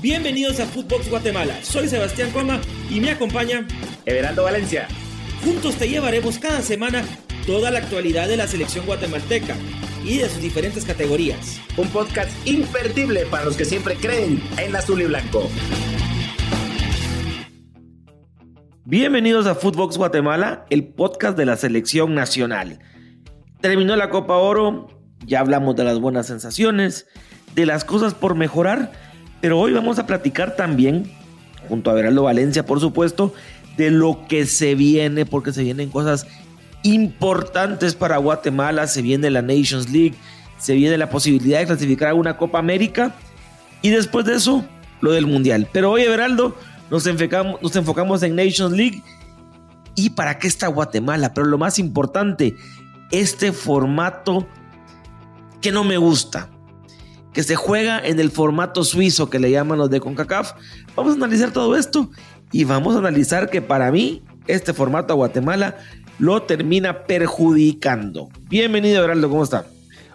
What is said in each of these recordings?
Bienvenidos a Footbox Guatemala. Soy Sebastián Coma y me acompaña Everaldo Valencia. Juntos te llevaremos cada semana toda la actualidad de la selección guatemalteca y de sus diferentes categorías. Un podcast imperdible para los que siempre creen en azul y blanco. Bienvenidos a Footbox Guatemala, el podcast de la selección nacional. Terminó la Copa Oro, ya hablamos de las buenas sensaciones, de las cosas por mejorar, pero hoy vamos a platicar también, junto a Veraldo Valencia, por supuesto, de lo que se viene, porque se vienen cosas importantes para Guatemala, se viene la Nations League, se viene la posibilidad de clasificar a una Copa América y después de eso, lo del Mundial. Pero hoy, Everaldo, nos enfocamos, nos enfocamos en Nations League. ¿Y para qué está Guatemala? Pero lo más importante, este formato que no me gusta, que se juega en el formato suizo que le llaman los de CONCACAF. Vamos a analizar todo esto y vamos a analizar que para mí este formato a Guatemala lo termina perjudicando. Bienvenido, Heraldo, ¿cómo está?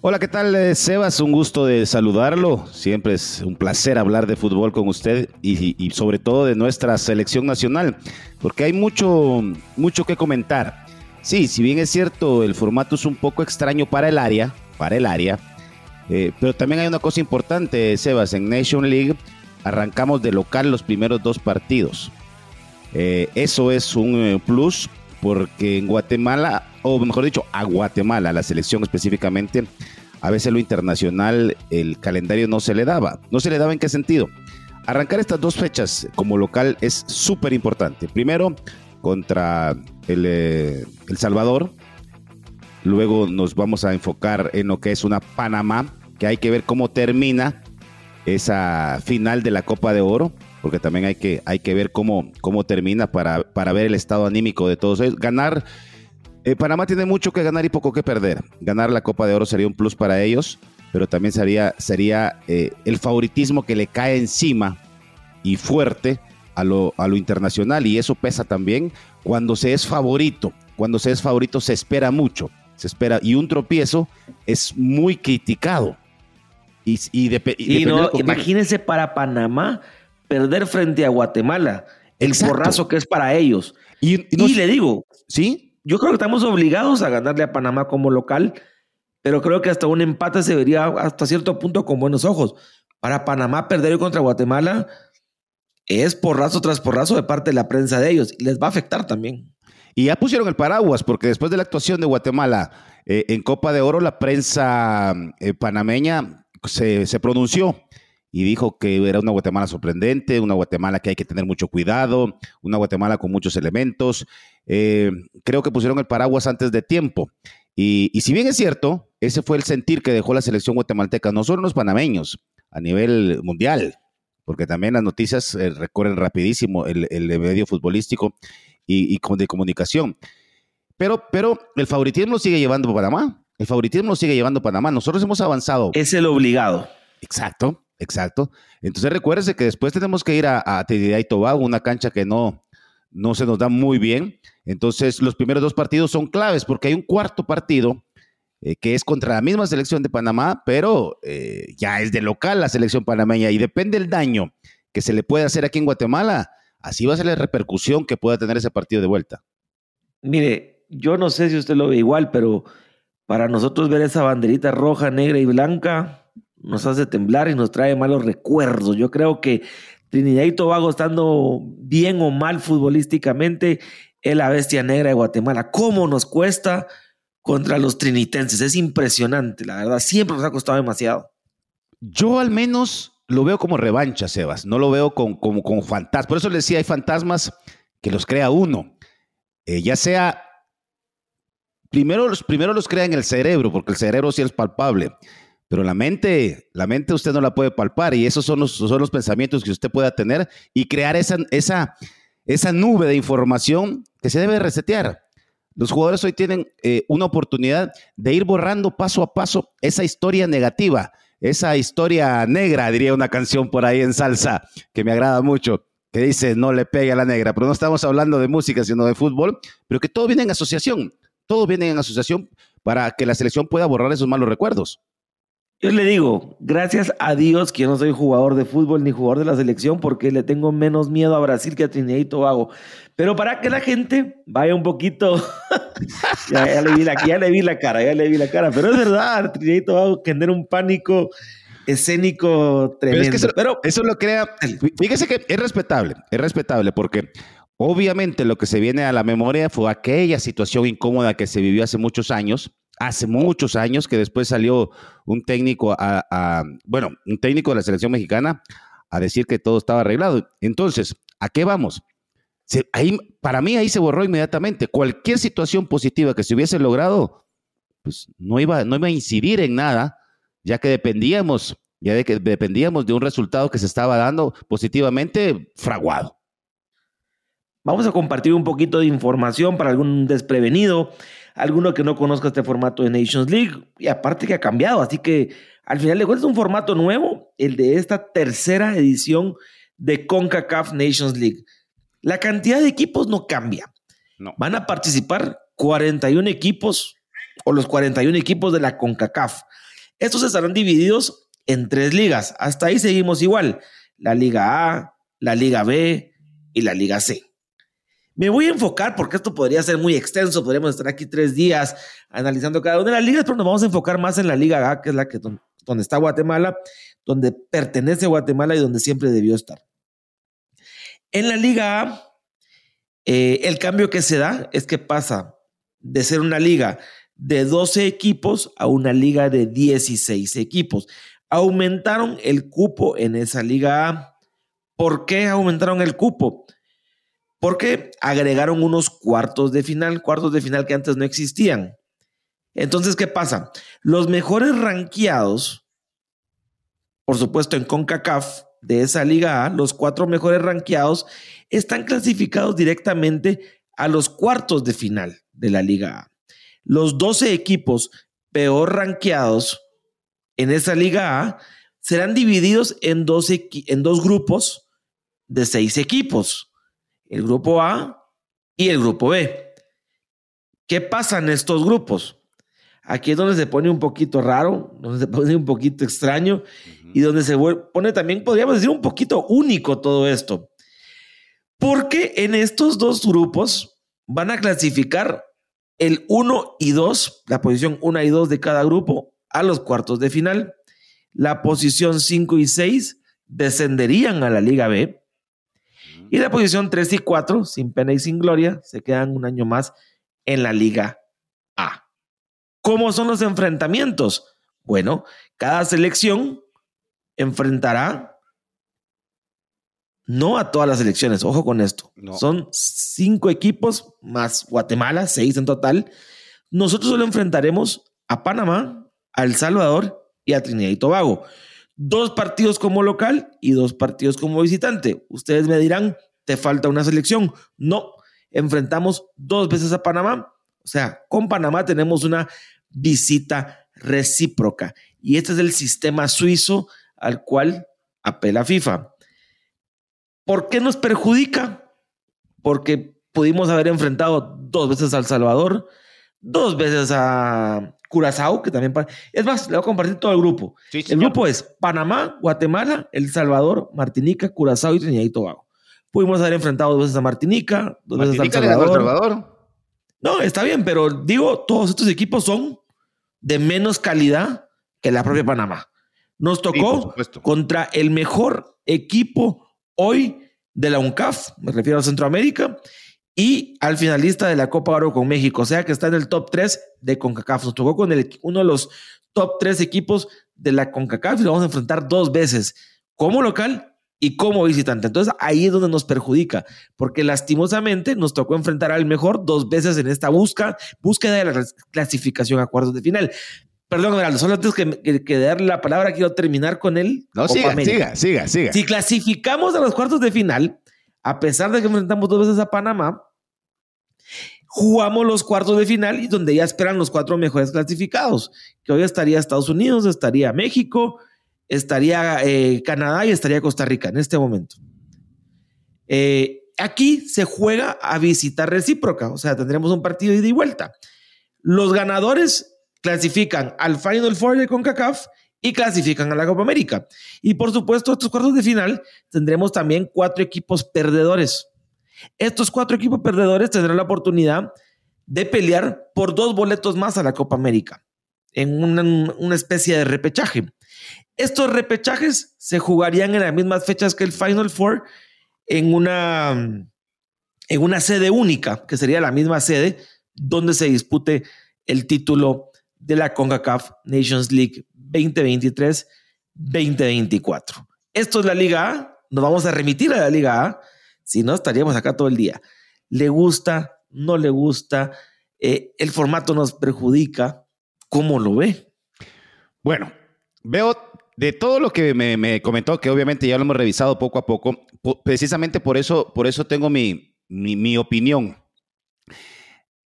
Hola, ¿qué tal, eh, Sebas? Un gusto de saludarlo. Siempre es un placer hablar de fútbol con usted y, sobre todo de nuestra selección nacional, porque hay mucho, mucho que comentar. Sí, si bien es cierto, el formato es un poco extraño para el área, para el área, eh, pero también hay una cosa importante, Sebas, en Nation League arrancamos de local los primeros dos partidos. Eh, eso es un plus porque en Guatemala, o mejor dicho, a Guatemala, la selección específicamente, a veces lo internacional, el calendario no se le daba. ¿No se le daba en qué sentido? Arrancar estas dos fechas como local es súper importante. Primero, contra el, eh, el, Salvador. Luego nos vamos a enfocar en lo que es una Panamá, que hay que ver cómo termina esa final de la Copa de Oro porque también hay que, hay que ver cómo, cómo termina para, para ver el estado anímico de todos ellos. Ganar, eh, Panamá tiene mucho que ganar y poco que perder. Ganar la Copa de Oro sería un plus para ellos, pero también sería, sería eh, el favoritismo que le cae encima y fuerte a lo, a lo internacional y eso pesa también cuando se es favorito. Cuando se es favorito se espera mucho, se espera y un tropiezo es muy criticado. Y, y, no, imagínense para Panamá perder frente a Guatemala, el porrazo que es para ellos. Y, le digo, ¿sí? Yo creo que estamos obligados a ganarle a Panamá como local, pero creo que hasta un empate se vería hasta cierto punto con buenos ojos. Para Panamá perder contra Guatemala es porrazo tras porrazo de parte de la prensa de ellos y les va a afectar también. Y ya pusieron el paraguas porque después de la actuación de Guatemala eh, en Copa de Oro, la prensa eh, panameña se, se pronunció y dijo que era una Guatemala sorprendente, una Guatemala que hay que tener mucho cuidado, una Guatemala con muchos elementos. Eh, creo que pusieron el paraguas antes de tiempo. Y, si bien es cierto, ese fue el sentir que dejó la selección guatemalteca, no solo los panameños, a nivel mundial, porque también las noticias recorren rapidísimo el, medio futbolístico y, de comunicación. Pero, pero el favoritismo lo sigue llevando Panamá. El favoritismo lo sigue llevando Panamá. Nosotros hemos avanzado. Es el obligado. Exacto. Exacto. Entonces recuérdese que después tenemos que ir a, a y Tobago, una cancha que no, no se nos da muy bien. Entonces los primeros dos partidos son claves porque hay un cuarto partido eh, que es contra la misma selección de Panamá, pero eh, ya es de local la selección panameña y depende del daño que se le puede hacer aquí en Guatemala. Así va a ser la repercusión que pueda tener ese partido de vuelta. Mire, yo no sé si usted lo ve igual, pero para nosotros ver esa banderita roja, negra y blanca, nos hace temblar y nos trae malos recuerdos. Yo creo que Trinidad y Tobago, estando bien o mal futbolísticamente, es la bestia negra de Guatemala. ¿Cómo nos cuesta contra los trinitenses? Es impresionante, la verdad. Siempre nos ha costado demasiado. Yo al menos lo veo como revancha, Sebas. No lo veo como, como, fantasmas. Por eso le decía, hay fantasmas que los crea uno. Eh, ya sea, primero los, primero los crea en el cerebro, porque el cerebro sí es palpable. Pero la mente, la mente usted no la puede palpar y esos son los, son los pensamientos que usted pueda tener y crear esa, esa, esa nube de información que se debe resetear. Los jugadores hoy tienen eh, una oportunidad de ir borrando paso a paso esa historia negativa, esa historia negra, diría una canción por ahí en salsa que me agrada mucho, que dice no le pegue a la negra, pero no estamos hablando de música, sino de fútbol, pero que todo viene en asociación, todo viene en asociación para que la selección pueda borrar esos malos recuerdos. Yo le digo, gracias a Dios que yo no soy jugador de fútbol ni jugador de la selección porque le tengo menos miedo a Brasil que a Trinidad y Tobago. Pero para que la gente vaya un poquito, ya, le vi la, ya le vi la cara, ya le vi la cara, pero es verdad, Trinidad y Tobago genera un pánico escénico tremendo. Pero, eso, lo crea, fíjese que es respetable, es respetable porque obviamente lo que se viene a la memoria fue aquella situación incómoda que se vivió hace muchos años hace muchos años que después salió un técnico a, bueno, un técnico de la selección mexicana a decir que todo estaba arreglado. Entonces, ¿a qué vamos? ahí, para mí ahí se borró inmediatamente. Cualquier situación positiva que se hubiese logrado, pues no iba, no iba a incidir en nada, ya que dependíamos, ya de que dependíamos de un resultado que se estaba dando positivamente fraguado. Vamos a compartir un poquito de información para algún desprevenido alguno que no conozca este formato de Nations League, y aparte que ha cambiado, así que al final de cuentas es un formato nuevo, el de esta tercera edición de CONCACAF Nations League. La cantidad de equipos no cambia. No. Van a participar 41 equipos o los 41 equipos de la CONCACAF. Estos estarán divididos en tres ligas. Hasta ahí seguimos igual. La Liga A, la Liga B y la Liga C. Me voy a enfocar, porque esto podría ser muy extenso, podríamos estar aquí tres días analizando cada una de las ligas, pero nos vamos a enfocar más en la Liga A, que es la que donde está Guatemala, donde pertenece Guatemala y donde siempre debió estar. En la Liga A, eh, el cambio que se da es que pasa de ser una liga de 12 equipos a una liga de 16 equipos. Aumentaron el cupo en esa Liga A. ¿Por qué aumentaron el cupo? Porque agregaron unos cuartos de final, cuartos de final que antes no existían. Entonces, ¿qué pasa? Los mejores ranqueados, por supuesto en CONCACAF de esa liga A, los cuatro mejores ranqueados están clasificados directamente a los cuartos de final de la liga A. Los 12 equipos peor ranqueados en esa liga A serán divididos en dos, en dos grupos de seis equipos el grupo A y el grupo B. ¿Qué pasa en estos grupos? Aquí es donde se pone un poquito raro, donde se pone un poquito extraño y donde se pone también, podríamos decir, un poquito único todo esto. Porque en estos dos grupos van a clasificar el 1 y 2, la posición 1 y 2 de cada grupo, a los cuartos de final. La posición 5 y 6 descenderían a la Liga B y la posición 3 y 4, sin pena y sin gloria, se quedan un año más en la Liga A. ¿Cómo son los enfrentamientos? Bueno, cada selección enfrentará no a todas las selecciones, ojo con esto. Son cinco equipos más Guatemala, seis en total. Nosotros solo enfrentaremos a Panamá, a El Salvador y a Trinidad y Tobago dos partidos como local y dos partidos como visitante. Ustedes me dirán, te falta una selección. No, enfrentamos dos veces a Panamá. O sea, con Panamá tenemos una visita recíproca. Y este es el sistema suizo al cual apela FIFA. ¿Por qué nos perjudica? Porque pudimos haber enfrentado dos veces a El Salvador, dos veces a Curazao, que también... Es más, le voy a compartir todo el grupo. el grupo es Panamá, Guatemala, El Salvador, Martinica, Curazao y Trinidad y Tobago. Pudimos haber enfrentado dos veces a Martinica, dos veces a El Salvador. No, está bien, pero digo, todos estos equipos son de menos calidad que la propia Panamá. Nos tocó contra el mejor equipo hoy de la UNCAF, me refiero a Centroamérica, y al finalista de la Copa Oro con México, o sea que está en el top 3 de CONCACAF. Nos tocó con el, uno de los top 3 equipos de la CONCACAF y lo vamos a enfrentar dos veces, como local y como visitante. Entonces ahí es donde nos perjudica, porque lastimosamente nos tocó enfrentar al mejor dos veces en esta busca, búsqueda de la clasificación a cuartos de final. Perdón, Geraldo, solo antes que, que, darle la palabra, quiero terminar con él. No, siga, siga, siga, siga. Si clasificamos a los cuartos de final, a pesar de que enfrentamos dos veces a Panamá, jugamos los cuartos de final y donde ya esperan los cuatro mejores clasificados, que hoy estaría Estados Unidos, estaría México, estaría eh, Canadá y estaría Costa Rica en este momento. Eh, aquí se juega a visita recíproca, o sea, tendremos un partido de ida y vuelta. Los ganadores clasifican al Final Four de CONCACAF y clasifican a la Copa América. Y por supuesto, estos cuartos de final tendremos también cuatro equipos perdedores. Estos cuatro equipos perdedores tendrán la oportunidad de pelear por dos boletos más a la Copa América en una, especie de repechaje. Estos repechajes se jugarían en las mismas fechas que el Final Four en una, en una sede única, que sería la misma sede donde se dispute el título de la CONCACAF Nations League 2023-2024. Esto es la Liga A. Nos vamos a remitir a la Liga A. Si no, estaríamos acá todo el día. ¿Le gusta? ¿No le gusta? Eh, ¿El formato nos perjudica? ¿Cómo lo ve? Bueno, veo de todo lo que me, comentó, que obviamente ya lo hemos revisado poco a poco, precisamente por eso, por eso tengo mi, mi opinión.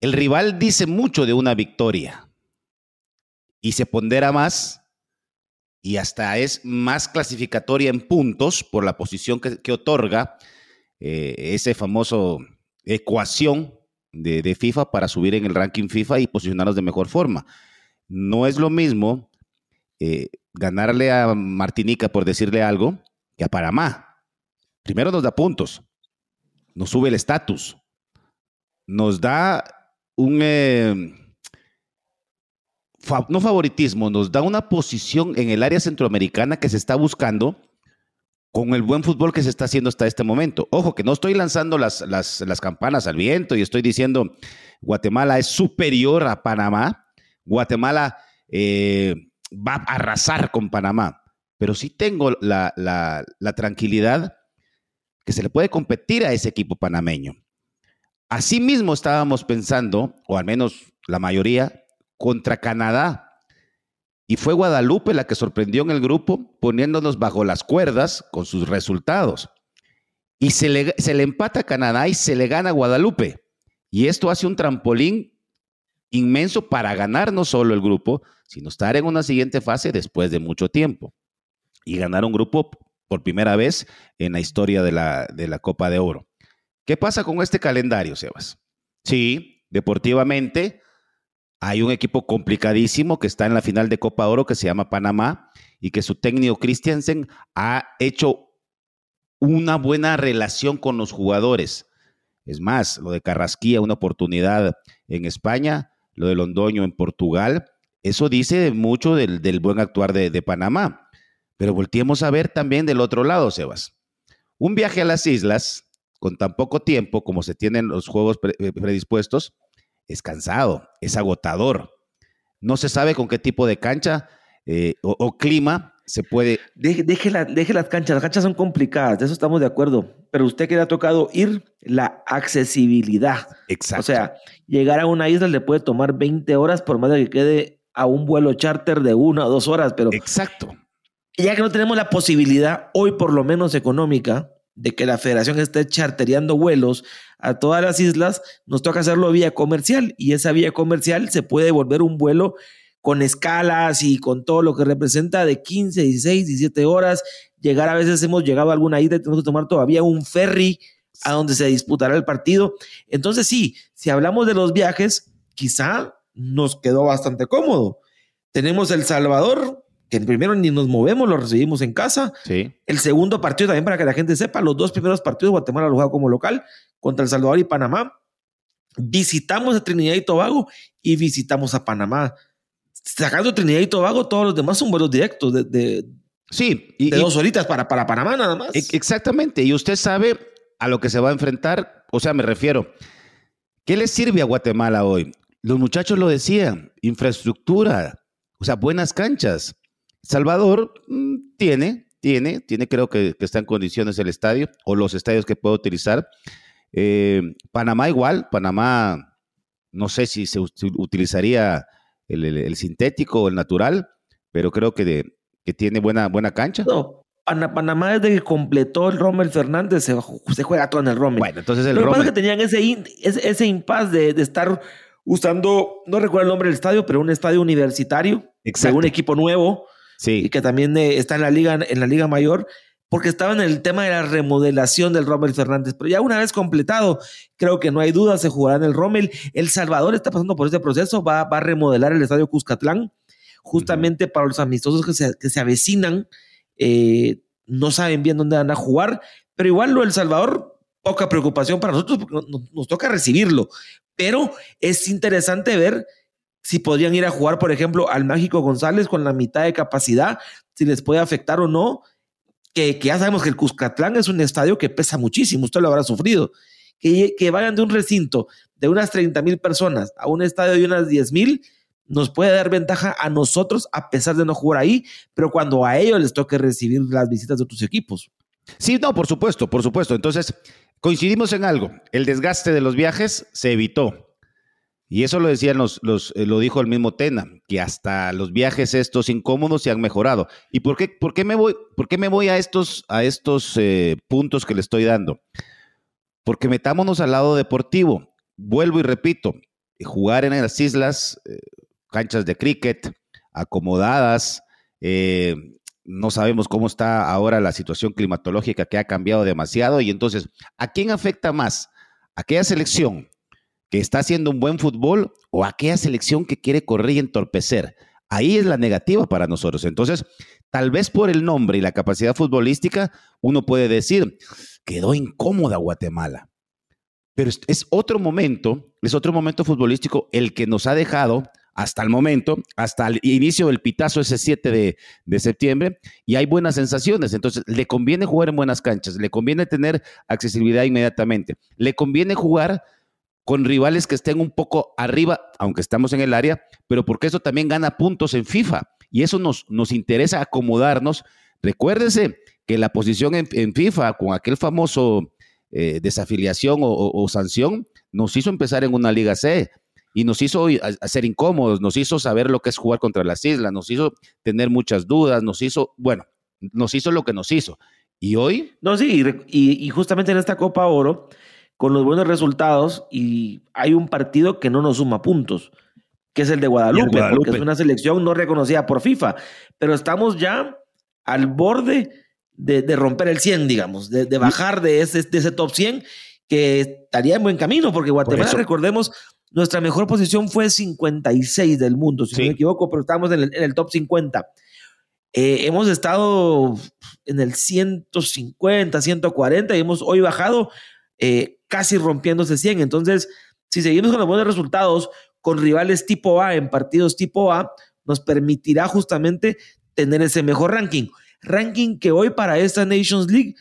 El rival dice mucho de una victoria y se pondera más y hasta es más clasificatoria en puntos por la posición que, otorga eh, ese famoso ecuación de, FIFA para subir en el ranking FIFA y posicionarnos de mejor forma. No es lo mismo eh, ganarle a Martinica, por decirle algo, que a Panamá. Primero nos da puntos, nos sube el estatus, nos da un... Eh, no favoritismo, nos da una posición en el área centroamericana que se está buscando con el buen fútbol que se está haciendo hasta este momento. Ojo, que no estoy lanzando las, las, campanas al viento y estoy diciendo Guatemala es superior a Panamá. Guatemala eh, va a arrasar con Panamá, pero sí tengo la, la tranquilidad que se le puede competir a ese equipo panameño. Asimismo estábamos pensando, o al menos la mayoría, contra Canadá. Y fue Guadalupe la que sorprendió en el grupo poniéndonos bajo las cuerdas con sus resultados. Y se le, se le empata a Canadá y se le gana a Guadalupe. Y esto hace un trampolín inmenso para ganar no solo el grupo, sino estar en una siguiente fase después de mucho tiempo. Y ganar un grupo por primera vez en la historia de la, de la Copa de Oro. ¿Qué pasa con este calendario, Sebas? Sí, deportivamente hay un equipo complicadísimo que está en la final de Copa Oro que se llama Panamá y que su técnico Christiansen ha hecho una buena relación con los jugadores. Es más, lo de Carrasquía, una oportunidad en España, lo de Londoño en Portugal, eso dice mucho del, buen actuar de, de, Panamá. Pero volteemos a ver también del otro lado, Sebas. Un viaje a las islas con tan poco tiempo como se tienen los juegos eh, predispuestos, es cansado, es agotador. No se sabe con qué tipo de cancha eh, o, clima se puede. Deje, deje, las canchas, las canchas son complicadas, de eso estamos de acuerdo. Pero usted que le ha tocado ir, la accesibilidad. Exacto. O sea, llegar a una isla le puede tomar 20 horas por más de que quede a un vuelo charter de una o dos horas, pero. Exacto. Ya que no tenemos la posibilidad, hoy por lo menos económica, de que la federación esté chartereando vuelos a todas las islas, nos toca hacerlo vía comercial y esa vía comercial se puede volver un vuelo con escalas y con todo lo que representa de 15, 16, 17 horas. Llegar a veces hemos llegado a alguna isla y tenemos que tomar todavía un ferry a donde se disputará el partido. Entonces sí, si hablamos de los viajes, quizá nos quedó bastante cómodo. Tenemos El Salvador, que primero ni nos movemos, lo recibimos en casa. Sí. El segundo partido también para que la gente sepa, los dos primeros partidos Guatemala lo juega como local contra El Salvador y Panamá. Visitamos a Trinidad y Tobago y visitamos a Panamá. Sacando Trinidad y Tobago, todos los demás son vuelos directos de, sí, y, de dos horitas para, para Panamá nada más. Exactamente, y usted sabe a lo que se va a enfrentar, o sea, me refiero, ¿qué le sirve a Guatemala hoy? Los muchachos lo decían, infraestructura, o sea, buenas canchas. Salvador mm, tiene, tiene, tiene, creo que, está en condiciones el estadio o los estadios que puede utilizar. Eh, Panamá igual, Panamá, no sé si se utilizaría el, sintético o el natural, pero creo que, que tiene buena, buena cancha. No, Panamá desde que completó el Rommel Fernández se, juega todo en el Rommel. Bueno, entonces el Lo que pasa es que tenían ese, ese, ese impasse de, de, estar usando, no recuerdo el nombre del estadio, pero un estadio universitario de un equipo nuevo Sí. Y que también eh, está en la liga, en la liga mayor, porque estaba en el tema de la remodelación del Rommel Fernández. Pero ya una vez completado, creo que no hay duda, se jugará en el Rommel. El Salvador está pasando por ese proceso, va, va a remodelar el estadio Cuscatlán. justamente para los amistosos que se, que se avecinan. Eh, no saben bien dónde van a jugar, pero igual lo El Salvador, poca preocupación para nosotros porque nos, nos toca recibirlo. Pero es interesante ver si podrían ir a jugar, por ejemplo, al Mágico González con la mitad de capacidad, si les puede afectar o no. Que, ya sabemos que el Cuscatlán es un estadio que pesa muchísimo, usted lo habrá sufrido. Que, que vayan de un recinto de unas 30 mil personas a un estadio de unas 10 mil, nos puede dar ventaja a nosotros a pesar de no jugar ahí, pero cuando a ellos les toque recibir las visitas de otros equipos. Sí, no, por supuesto, por supuesto. Entonces, coincidimos en algo. El desgaste de los viajes se evitó. Y eso lo decían los, los eh, lo dijo el mismo Tena, que hasta los viajes estos incómodos se han mejorado. ¿Y por qué, por qué me voy, por qué me voy a estos, a estos eh, puntos que le estoy dando? Porque metámonos al lado deportivo. Vuelvo y repito, jugar en las islas, eh, canchas de cricket, acomodadas, no sabemos cómo está ahora la situación climatológica que ha cambiado demasiado. Y entonces, ¿a quién afecta más? ¿Aquella selección que está haciendo un buen fútbol o aquella selección que quiere correr y entorpecer? Ahí es la negativa para nosotros. Entonces, tal vez por el nombre y la capacidad futbolística, uno puede decir, quedó incómoda Guatemala. Pero es, otro momento, es otro momento futbolístico el que nos ha dejado hasta el momento, hasta el inicio del pitazo ese 7 de, de, septiembre, y hay buenas sensaciones. Entonces, le conviene jugar en buenas canchas, le conviene tener accesibilidad inmediatamente, le conviene jugar con rivales que estén un poco arriba, aunque estamos en el área, pero porque eso también gana puntos en FIFA, y eso nos, nos interesa acomodarnos. Recuérdese que la posición en, FIFA, con aquel famoso eh, desafiliación o, sanción, nos hizo empezar en una Liga C y nos hizo ser incómodos, nos hizo saber lo que es jugar contra las islas, nos hizo tener muchas dudas, nos hizo, bueno, nos hizo lo que nos hizo. Y hoy... No, sí, y justamente en esta Copa Oro, con los buenos resultados, y hay un partido que no nos suma puntos, que es el de Guadalupe, Guadalupe. porque es una selección no reconocida por FIFA, pero estamos ya al borde de, de romper el 100, digamos, de, de bajar de ese, de ese top 100 que estaría en buen camino, porque Guatemala, recordemos, nuestra mejor posición fue 56 del mundo, si sí. no me equivoco, pero estamos en el, en el top 50. Eh, hemos estado en el 150, 140 y hemos hoy bajado eh, casi rompiendo ese 100. Entonces, si seguimos con los buenos resultados, con rivales tipo A en partidos tipo A, nos permitirá justamente tener ese mejor ranking. Ranking que hoy para esta Nations League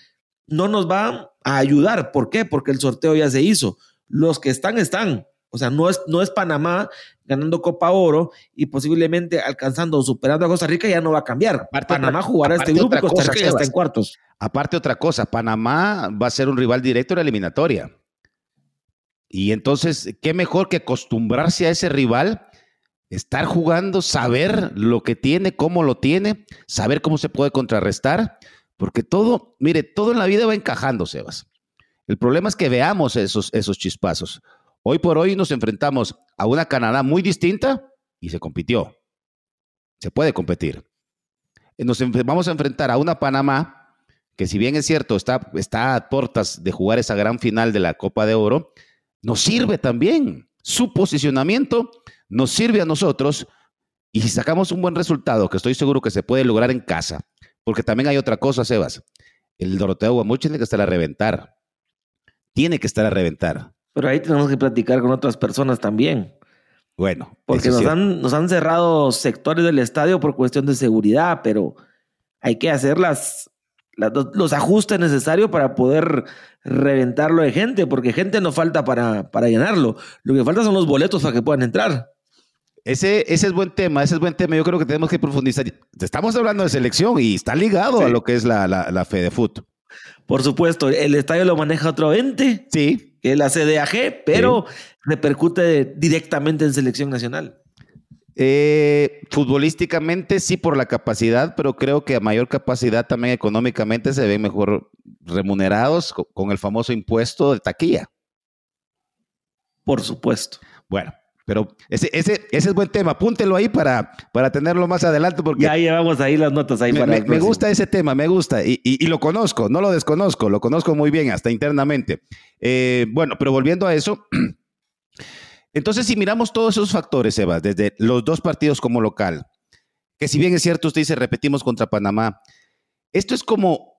no nos va a ayudar. ¿Por qué? Porque el sorteo ya se hizo. Los que están, están. O sea, no es, no es Panamá ganando Copa Oro y posiblemente alcanzando o superando a Costa Rica, ya no va a cambiar. Aparte, Panamá jugará este grupo y Costa Rica ya está en cuartos. Aparte, otra cosa, Panamá va a ser un rival directo en la eliminatoria. Y entonces, ¿qué mejor que acostumbrarse a ese rival? Estar jugando, saber lo que tiene, cómo lo tiene, saber cómo se puede contrarrestar, porque todo, mire, todo en la vida va encajando, Sebas. El problema es que veamos esos, esos chispazos. Hoy por hoy nos enfrentamos a una Canadá muy distinta y se compitió. Se puede competir. Nos vamos a enfrentar a una Panamá que si bien es cierto está, a puertas de jugar esa gran final de la Copa de Oro, nos sirve también. Su posicionamiento nos sirve a nosotros y si sacamos un buen resultado, que estoy seguro que se puede lograr en casa, porque también hay otra cosa, Sebas. El Doroteo Guamuch tiene que estar a reventar. Tiene que estar a reventar. Pero ahí tenemos que platicar con otras personas también. Bueno. Porque nos han, nos han cerrado sectores del estadio por cuestión de seguridad, pero hay que hacer las, las, los ajustes necesarios para poder reventarlo de gente, porque gente no falta para, para llenarlo. Lo que falta son los boletos para que puedan entrar. Ese, ese es buen tema, ese es buen tema. Yo creo que tenemos que profundizar. Estamos hablando de selección y está ligado sí. a lo que es la, la, la fe de fútbol. Por supuesto, el estadio lo maneja otro ente. Sí. Que es la CDAG, pero sí. repercute directamente en selección nacional. Eh, futbolísticamente sí por la capacidad, pero creo que a mayor capacidad también económicamente se ven mejor remunerados con, con el famoso impuesto de taquilla. Por supuesto. Bueno, pero ese, ese, ese es buen tema. Apúntelo ahí para, para tenerlo más adelante. Porque ya llevamos ahí las notas ahí me, para me, me gusta ese tema, me gusta. Y, y, y, lo conozco, no lo desconozco, lo conozco muy bien, hasta internamente. Eh, bueno, pero volviendo a eso. Entonces, si miramos todos esos factores, Eva, desde los dos partidos como local, que si bien es cierto, usted dice, repetimos contra Panamá, esto es como,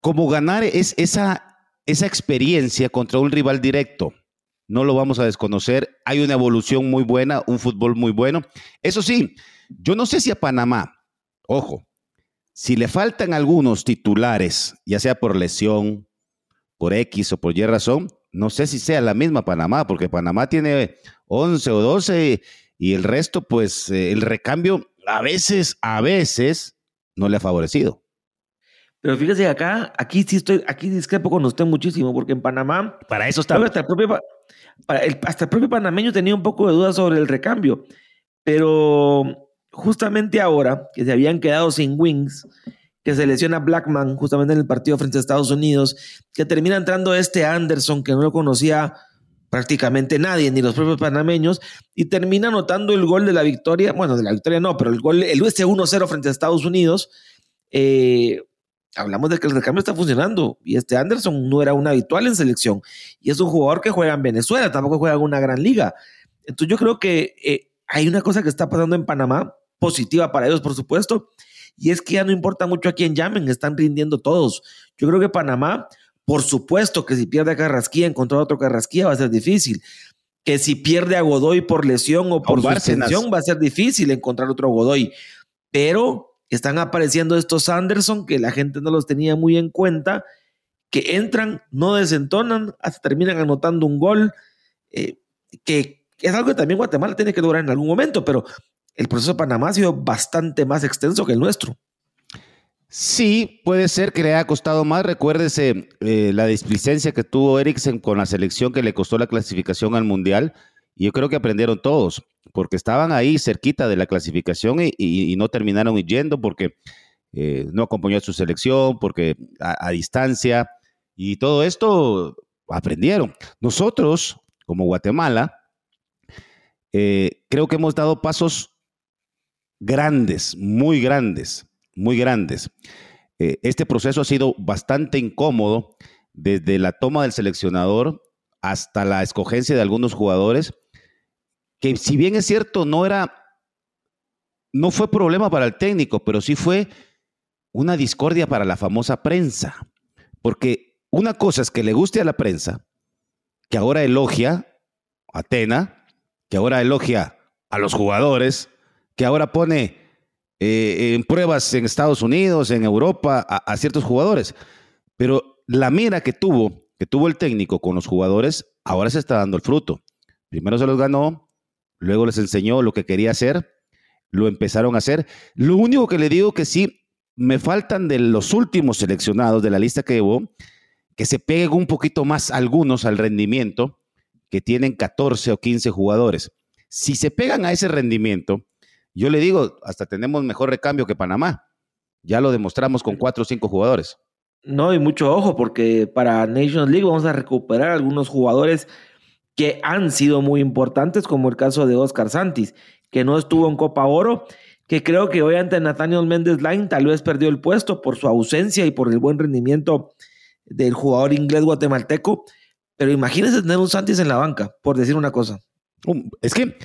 como ganar es, esa, esa experiencia contra un rival directo. No lo vamos a desconocer. Hay una evolución muy buena, un fútbol muy bueno. Eso sí, yo no sé si a Panamá, ojo, si le faltan algunos titulares, ya sea por lesión, por X o por Y razón, no sé si sea la misma Panamá, porque Panamá tiene 11 o 12 y el resto, pues eh, el recambio a veces, a veces no le ha favorecido. Pero fíjese acá, aquí sí estoy, aquí discrepo con usted muchísimo, porque en Panamá. Para eso está. Hasta el, propio, hasta el propio panameño tenía un poco de dudas sobre el recambio. Pero justamente ahora que se habían quedado sin wings, que se lesiona Blackman justamente en el partido frente a Estados Unidos, que termina entrando este Anderson que no lo conocía prácticamente nadie, ni los propios panameños, y termina anotando el gol de la victoria, bueno, de la victoria no, pero el gol, el US 1-0 frente a Estados Unidos, eh, hablamos de que el recambio está funcionando, y este Anderson no era un habitual en selección, y es un jugador que juega en Venezuela, tampoco juega en una gran liga. Entonces yo creo que eh, hay una cosa que está pasando en Panamá, positiva para ellos, por supuesto, y es que ya no importa mucho a quién llamen, están rindiendo todos. Yo creo que Panamá por supuesto que si pierde a Carrasquilla, encontrar otro Carrasquilla va a ser difícil. Que si pierde a Godoy por lesión o por suspensión, va a ser difícil encontrar otro Godoy. Pero están apareciendo estos Anderson que la gente no los tenía muy en cuenta, que entran, no desentonan, hasta terminan anotando un gol, eh, que es algo que también Guatemala tiene que lograr en algún momento, pero el proceso de Panamá ha sido bastante más extenso que el nuestro. Sí, puede ser que le haya costado más. Recuérdese eh, la displicencia que tuvo Eriksen con la selección que le costó la clasificación al Mundial. Y yo creo que aprendieron todos, porque estaban ahí cerquita de la clasificación y, no terminaron yendo porque eh, no acompañó a su selección, porque a, distancia. Y todo esto aprendieron. Nosotros, como Guatemala, eh, creo que hemos dado pasos grandes, muy grandes muy grandes. Eh, este proceso ha sido bastante incómodo desde la toma del seleccionador hasta la escogencia de algunos jugadores, que si bien es cierto, no era, no fue problema para el técnico, pero sí fue una discordia para la famosa prensa. Porque una cosa es que le guste a la prensa, que ahora elogia a Atena, que ahora elogia a los jugadores, que ahora pone eh, en pruebas en Estados Unidos, en Europa, a, ciertos jugadores. Pero la mira que tuvo, que tuvo el técnico con los jugadores, ahora se está dando el fruto. Primero se los ganó, luego les enseñó lo que quería hacer, lo empezaron a hacer. Lo único que le digo que sí, me faltan de los últimos seleccionados de la lista que llevó, que se peguen un poquito más algunos al rendimiento, que tienen 14 o 15 jugadores. Si se pegan a ese rendimiento, yo le digo, hasta tenemos mejor recambio que Panamá. Ya lo demostramos con cuatro o cinco jugadores. No, y mucho ojo, porque para Nations League vamos a recuperar algunos jugadores que han sido muy importantes, como el caso de Oscar Santis, que no estuvo en Copa Oro, que creo que hoy ante Nathaniel Méndez Line tal vez perdió el puesto por su ausencia y por el buen rendimiento del jugador inglés guatemalteco. Pero imagínense tener un Santis en la banca, por decir una cosa. Um, es que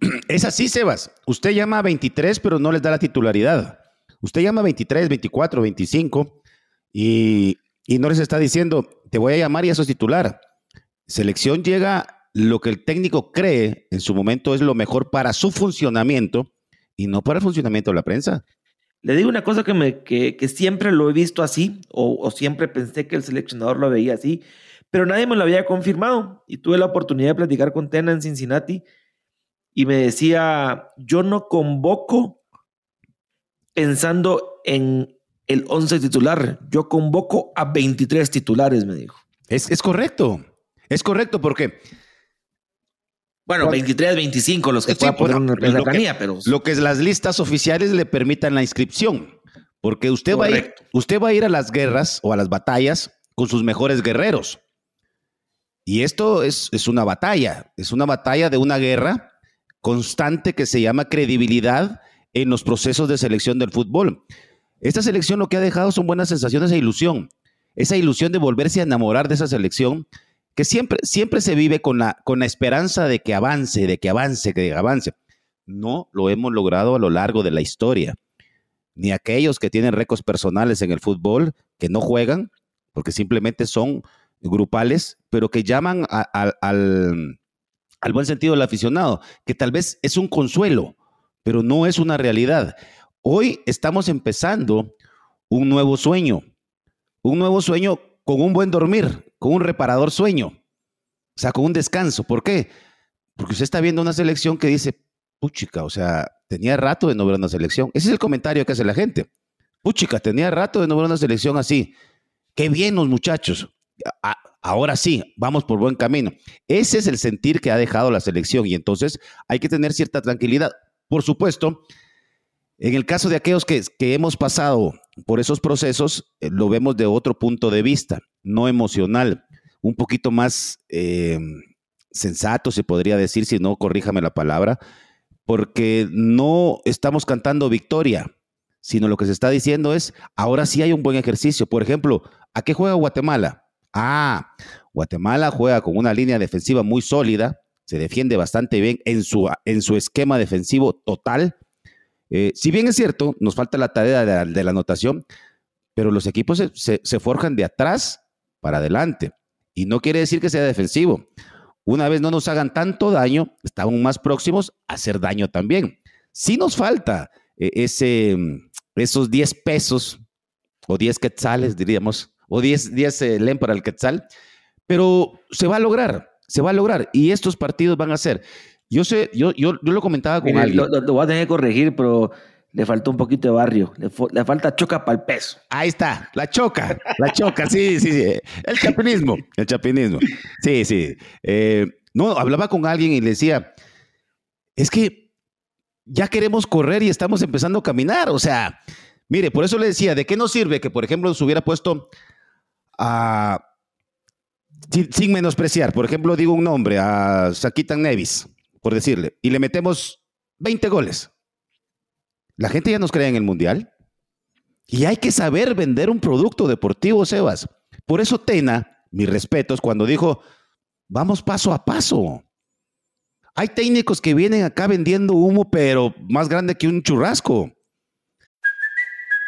es así, Sebas. Usted llama a 23, pero no les da la titularidad. Usted llama a 23, 24, 25 y, no les está diciendo, te voy a llamar y eso es titular. Selección llega lo que el técnico cree en su momento es lo mejor para su funcionamiento y no para el funcionamiento de la prensa. Le digo una cosa que, me, que, siempre lo he visto así, o, o, siempre pensé que el seleccionador lo veía así, pero nadie me lo había confirmado. Y tuve la oportunidad de platicar con Tena en Cincinnati y me decía, yo no convoco pensando en el 11 titular, yo convoco a 23 titulares, me dijo. Es, correcto, es correcto porque... Bueno, 23, 25 los que sí, poner en la planilla, pero... Lo que las listas oficiales le permitan la inscripción, porque usted va, a ir, usted va a ir a las guerras o a las batallas con sus mejores guerreros. Y esto es, es una batalla, es una batalla de una guerra constante que se llama credibilidad en los procesos de selección del fútbol. Esta selección lo que ha dejado son buenas sensaciones e ilusión. Esa ilusión de volverse a enamorar de esa selección que siempre, siempre se vive con la, con la esperanza de que avance, de que avance, que avance. no lo hemos logrado a lo largo de la historia. Ni aquellos que tienen récords personales en el fútbol, que no juegan, porque simplemente son grupales, pero que llaman al, al buen sentido del aficionado, que tal vez es un consuelo, pero no es una realidad. Hoy estamos empezando un nuevo sueño, un nuevo sueño con un buen dormir, con un reparador sueño, o sea, con un descanso. ¿Por qué? Porque usted está viendo una selección que dice, puchica, o sea, tenía rato de no ver una selección. Ese es el comentario que hace la gente. Puchica, tenía rato de no ver una selección así. Qué bien los muchachos. ahora sí, vamos por buen camino. Ese es el sentir que ha dejado la selección y entonces hay que tener cierta tranquilidad. Por supuesto, en el caso de aquellos que, hemos pasado por esos procesos, eh, lo vemos de otro punto de vista, no emocional, un poquito más eh, sensato, se podría decir, si no, corríjame la palabra, porque no estamos cantando victoria, sino lo que se está diciendo es, ahora sí hay un buen ejercicio. Por ejemplo, ¿a qué juega Guatemala? Ah, Guatemala juega con una línea defensiva muy sólida, se defiende bastante bien en su, en su esquema defensivo total. Eh, si bien es cierto, nos falta la tarea de la, anotación, pero los equipos se, forjan de atrás para adelante. Y no quiere decir que sea defensivo una vez no nos hagan tanto daño, estamos más próximos a hacer daño también. Si nos falta eh, ese, mm, esos 10 pesos o 10 quetzales, diríamos, o 10, 10 eh, len para el quetzal, pero se va a lograr, se va a lograr y estos partidos van a ser. Yo sé, yo, yo, lo comentaba con alguien. Lo, lo, voy a tener que corregir, pero le faltó un poquito de barrio, le, falta choca para el peso. Ahí está, la choca, la choca, sí, sí, sí. El chapinismo, el chapinismo. Sí, sí. Eh, no, hablaba con alguien y le decía, es que ya queremos correr y estamos empezando a caminar. O sea, mire, por eso le decía, ¿de qué nos sirve que, por ejemplo, nos hubiera puesto a... Sin, menospreciar, por ejemplo, digo un nombre, a Sakitan Nevis, por decirle, y le metemos 20 goles la gente ya nos cree en el Mundial. Y hay que saber vender un producto deportivo, Sebas. Por eso Tena, mis respetos, cuando dijo, vamos paso a paso. Hay técnicos que vienen acá vendiendo humo, pero más grande que un churrasco.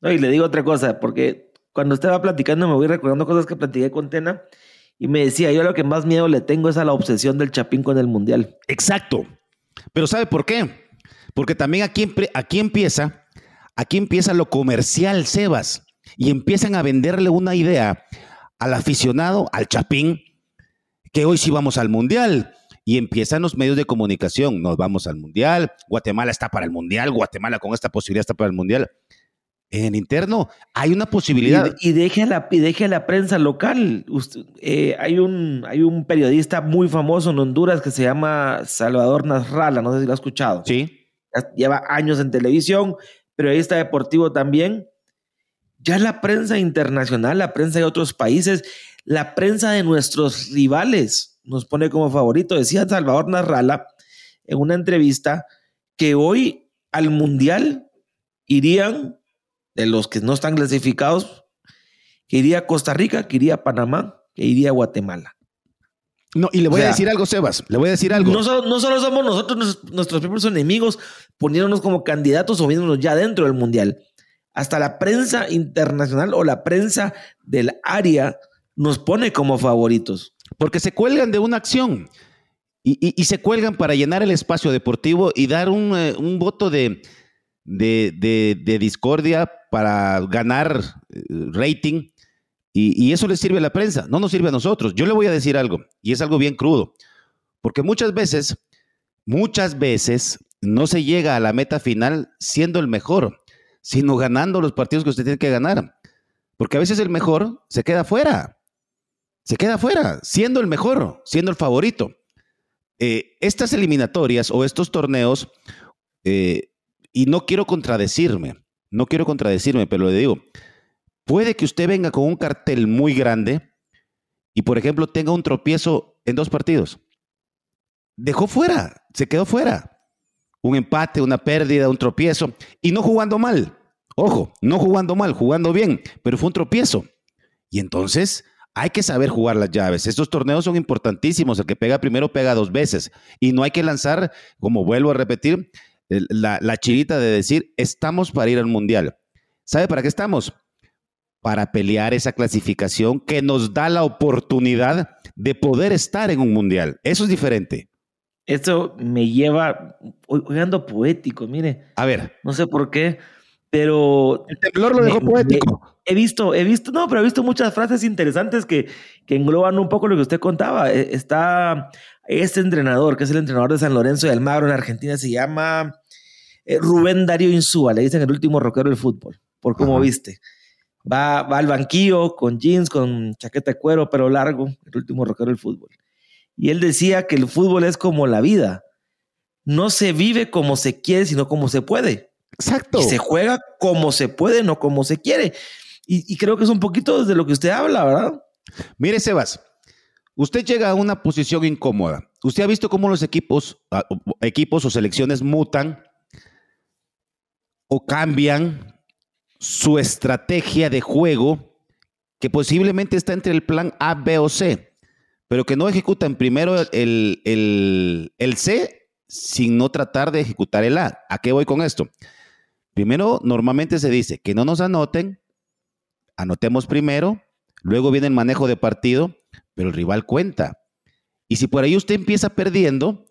No, y le digo otra cosa, porque cuando estaba platicando me voy recordando cosas que platiqué con Tena y me decía, yo lo que más miedo le tengo es a la obsesión del Chapín con el Mundial. Exacto. Pero ¿sabe por qué? Porque también aquí, aquí empieza, aquí empieza lo comercial, Sebas, y empiezan a venderle una idea al aficionado, al Chapín, que hoy sí vamos al Mundial. Y empiezan los medios de comunicación, nos vamos al Mundial, Guatemala está para el Mundial, Guatemala con esta posibilidad está para el Mundial en el interno hay una posibilidad. Y, deje, a la, deje la prensa local. Eh, hay, un, hay un periodista muy famoso en Honduras que se llama Salvador Nasralla, no sé si lo ha escuchado. Sí. Lleva años en televisión, periodista deportivo también. Ya la prensa internacional, la prensa de otros países, la prensa de nuestros rivales nos pone como favorito. Decía Salvador Nasralla en una entrevista que hoy al Mundial irían de los que no están clasificados, que iría a Costa Rica, que iría a Panamá, que iría a Guatemala. No, y le voy a decir algo, Sebas, le voy a decir algo. No, no solo somos nosotros nuestros propios enemigos poniéndonos como candidatos o viéndonos ya dentro del Mundial. Hasta la prensa internacional o la prensa del área nos pone como favoritos. Porque se cuelgan de una acción y, se cuelgan para llenar el espacio deportivo y dar un, eh, un voto de, de, discordia para ganar eh, rating. Y, eso le sirve a la prensa, no nos sirve a nosotros. Yo le voy a decir algo, y es algo bien crudo, porque muchas veces, muchas veces no se llega a la meta final siendo el mejor, sino ganando los partidos que usted tiene que ganar. Porque a veces el mejor se queda fuera, se queda fuera, siendo el mejor, siendo el favorito. Eh, estas eliminatorias o estos torneos eh, y no quiero contradecirme, no quiero contradecirme, pero le digo, puede que usted venga con un cartel muy grande y, por ejemplo, tenga un tropiezo en dos partidos. Dejó fuera, se quedó fuera. Un empate, una pérdida, un tropiezo y no jugando mal. Ojo, no jugando mal, jugando bien, pero fue un tropiezo. Y entonces hay que saber jugar las llaves. Estos torneos son importantísimos. El que pega primero pega dos veces. Y no hay que lanzar, como vuelvo a repetir, la, la chirita de decir, estamos para ir al Mundial. ¿Sabe para qué estamos? Para pelear esa clasificación que nos da la oportunidad de poder estar en un Mundial. Eso es diferente. Esto me lleva, ando poético, mire. A ver. No sé por qué, pero... El temblor lo dejó poético. he visto, he visto, no, pero he visto muchas frases interesantes que, que engloban un poco lo que usted contaba. E, está este entrenador, que es el entrenador de San Lorenzo de Almagro en Argentina, se llama eh, Rubén Darío Insúa, le dicen el último rockero del fútbol, por cómo viste. Va, va al banquillo con jeans, con chaqueta de cuero, pero largo, el último rockero del fútbol. Y él decía que el fútbol es como la vida. No se vive como se quiere, sino como se puede. Exacto. Y se juega como se puede, no como se quiere. Y, y creo que es un poquito de lo que usted habla, ¿verdad? Mire, Sebas, usted llega a una posición incómoda. Usted ha visto cómo los equipos, ah, equipos o selecciones mutan o cambian su estrategia de juego que posiblemente está entre el plan A, B o C, pero que no ejecutan primero el, el, el C sin no tratar de ejecutar el A. ¿A qué voy con esto? Primero, normalmente se dice que no nos anoten, anotemos primero, luego viene el manejo de partido, pero el rival cuenta. Y si por ahí usted empieza perdiendo,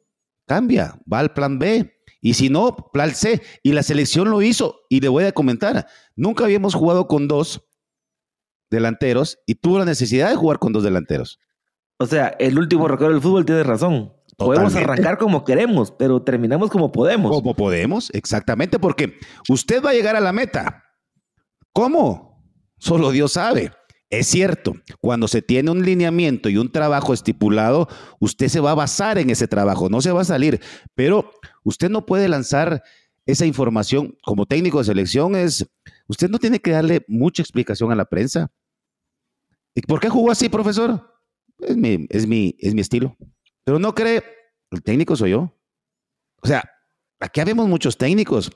cambia, va al plan B, y si no, plan C. Y la selección lo hizo. Y le voy a comentar, nunca habíamos jugado con dos delanteros y tuvo la necesidad de jugar con dos delanteros. O sea, el último rockero del fútbol tiene razón. Podemos arrancar como queremos, pero terminamos como podemos. Como podemos, exactamente, porque usted va a llegar a la meta. ¿Cómo? Solo Dios sabe. Es cierto, cuando se tiene un lineamiento y un trabajo estipulado, usted se va a basar en ese trabajo, no se va a salir, pero usted no puede lanzar esa información como técnico de selección, es, usted no tiene que darle mucha explicación a la prensa. ¿Y por qué jugó así, profesor? Es mi, es mi, es mi estilo. Pero no cree, el técnico soy yo. O sea, aquí habemos muchos técnicos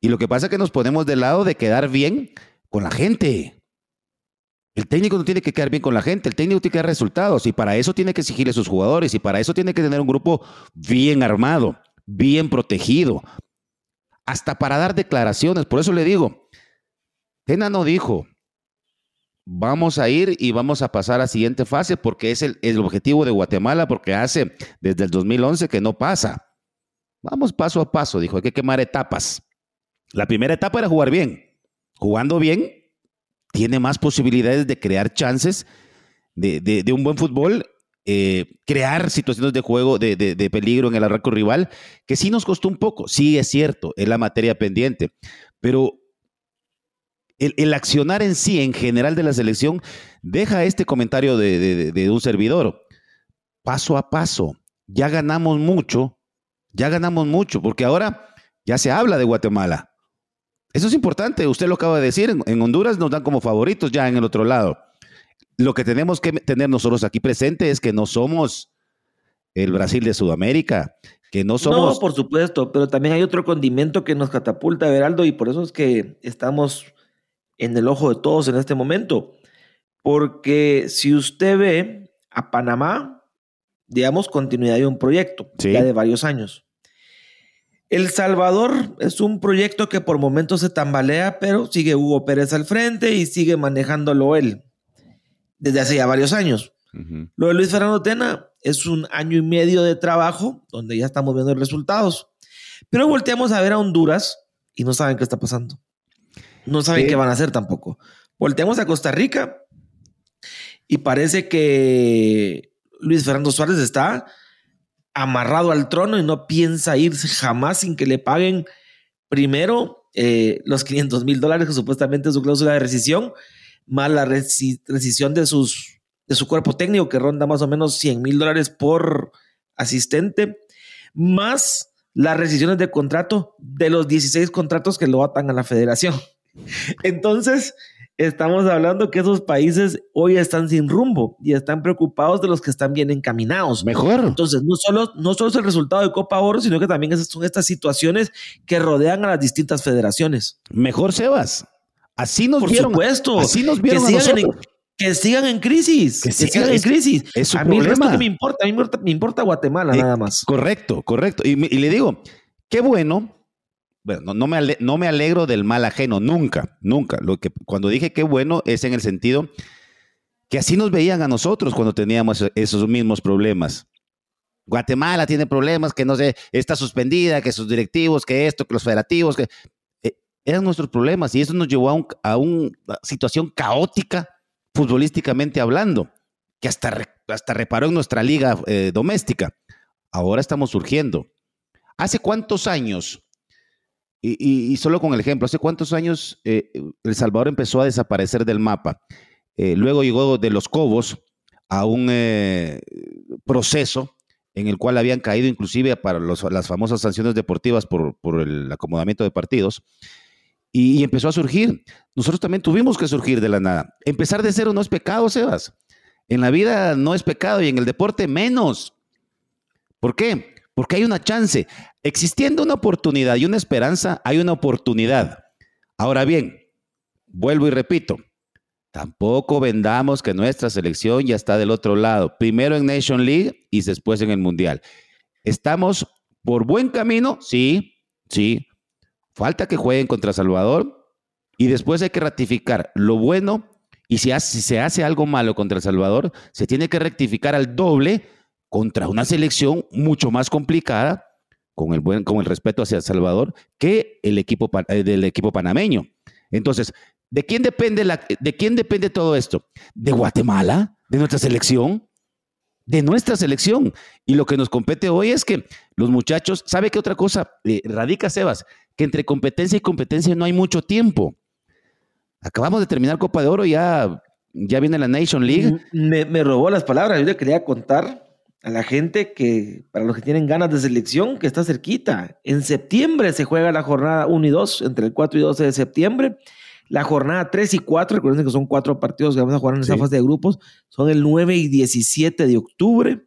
y lo que pasa es que nos ponemos del lado de quedar bien con la gente. El técnico no tiene que quedar bien con la gente, el técnico tiene que dar resultados y para eso tiene que exigirle a sus jugadores y para eso tiene que tener un grupo bien armado, bien protegido, hasta para dar declaraciones. Por eso le digo, Tena no dijo, vamos a ir y vamos a pasar a la siguiente fase porque es el, el objetivo de Guatemala, porque hace desde el 2011 que no pasa. Vamos paso a paso, dijo, hay que quemar etapas. La primera etapa era jugar bien. Jugando bien, tiene más posibilidades de crear chances de, de, un buen fútbol, eh, crear situaciones de juego de, de, peligro en el arranco rival, que sí nos costó un poco, sí es cierto, es la materia pendiente, pero el, el accionar en sí, en general de la selección, deja este comentario de un servidor, paso a paso, ya ganamos mucho, ya ganamos mucho, porque ahora ya se habla de Guatemala. Eso es importante, usted lo acaba de decir, en, Honduras nos dan como favoritos ya en el otro lado. Lo que tenemos que tener nosotros aquí presente es que no somos el Brasil de Sudamérica, que no somos... No, por supuesto, pero también hay otro condimento que nos catapulta, Veraldo, y por eso es que estamos en el ojo de todos en este momento. Porque si usted ve a Panamá, digamos, continuidad de un proyecto ya de varios años. El Salvador es un proyecto que por momentos se tambalea, pero sigue Hugo Pérez al frente y sigue manejándolo él desde hace ya varios años. Lo de Luis Fernando Tena es un año y medio de trabajo donde ya estamos viendo resultados. Pero volteamos a ver a Honduras y no saben qué está pasando. No saben qué van a hacer tampoco. Volteamos a Costa Rica y parece que Luis Fernando Suárez está amarrado al trono y no piensa irse jamás sin que le paguen primero eh, los 500 mil dólares que supuestamente es su cláusula de rescisión, más la rescisión de, sus, de su cuerpo técnico que ronda más o menos 100 mil dólares por asistente, más las rescisiones de contrato de los 16 contratos que lo atan a la federación. Entonces, estamos hablando que esos países hoy están sin rumbo y están preocupados de los que están bien encaminados. Mejor. Entonces, no solo, no solo es el resultado de Copa Oro, sino que también son estas situaciones que rodean a las distintas federaciones. Mejor, Sebas. Así nos Por vieron. supuesto. Así nos vieron que a sigan, en, nosotros. que sigan en crisis. Que Que, sigan- sigan en crisis. es a mí problema. que me importa, a mí me importa, me importa Guatemala Eh, nada más. Correcto, correcto. Y, y le digo, qué bueno. Bueno, no, me no me alegro del mal ajeno, nunca, nunca. Lo que cuando dije qué bueno es en el sentido que así nos veían a nosotros cuando teníamos esos mismos problemas. Guatemala tiene problemas, que no sé, está suspendida, que sus directivos, que esto, que los federativos, que eh, eran nuestros problemas y eso nos llevó a, un- a una situación caótica futbolísticamente hablando, que hasta, hasta reparó en nuestra liga eh, doméstica. Ahora estamos surgiendo. ¿Hace cuántos años? Y, solo con el ejemplo, ¿hace cuántos años eh, El Salvador empezó a desaparecer del mapa? Eh, luego llegó de los Cobos a un eh, proceso en el cual habían caído inclusive para las famosas sanciones deportivas por, por el acomodamiento de partidos. Y, y empezó a surgir. Nosotros también tuvimos que surgir de la nada. Empezar de cero no es pecado, Sebas. En la vida no es pecado y en el deporte menos. ¿Por qué? Porque hay una chance. Existiendo una oportunidad y una esperanza, hay una oportunidad. Ahora bien, vuelvo y repito, tampoco vendamos que nuestra selección ya está del otro lado. Primero en Nation League y después en el Mundial. ¿Estamos por buen camino? Sí, sí. Falta que jueguen contra Salvador y después hay que ratificar lo bueno y si, se hace algo malo contra El Salvador, se tiene que rectificar al doble contra una selección mucho más complicada, con el, buen, con el respeto hacia El Salvador, que el equipo, eh, del equipo panameño. Entonces, ¿de quién, depende la, ¿de quién depende todo esto? ¿De Guatemala? ¿De nuestra selección? De nuestra selección. Y lo que nos compete hoy es que los muchachos, ¿sabe qué otra cosa eh, radica, Sebas? Que entre competencia y competencia no hay mucho tiempo. Acabamos de terminar Copa de Oro, ya, ya viene la Nation League. Me, me robó las palabras. Yo le quería contar a la gente que, para los que tienen ganas de selección, que está cerquita. En septiembre se juega la jornada 1 y 2, entre el 4 y 12 de septiembre. La jornada 3 y 4, recuerden que son cuatro partidos que vamos a jugar en esa Sí. fase de grupos, son el 9 y 17 de octubre.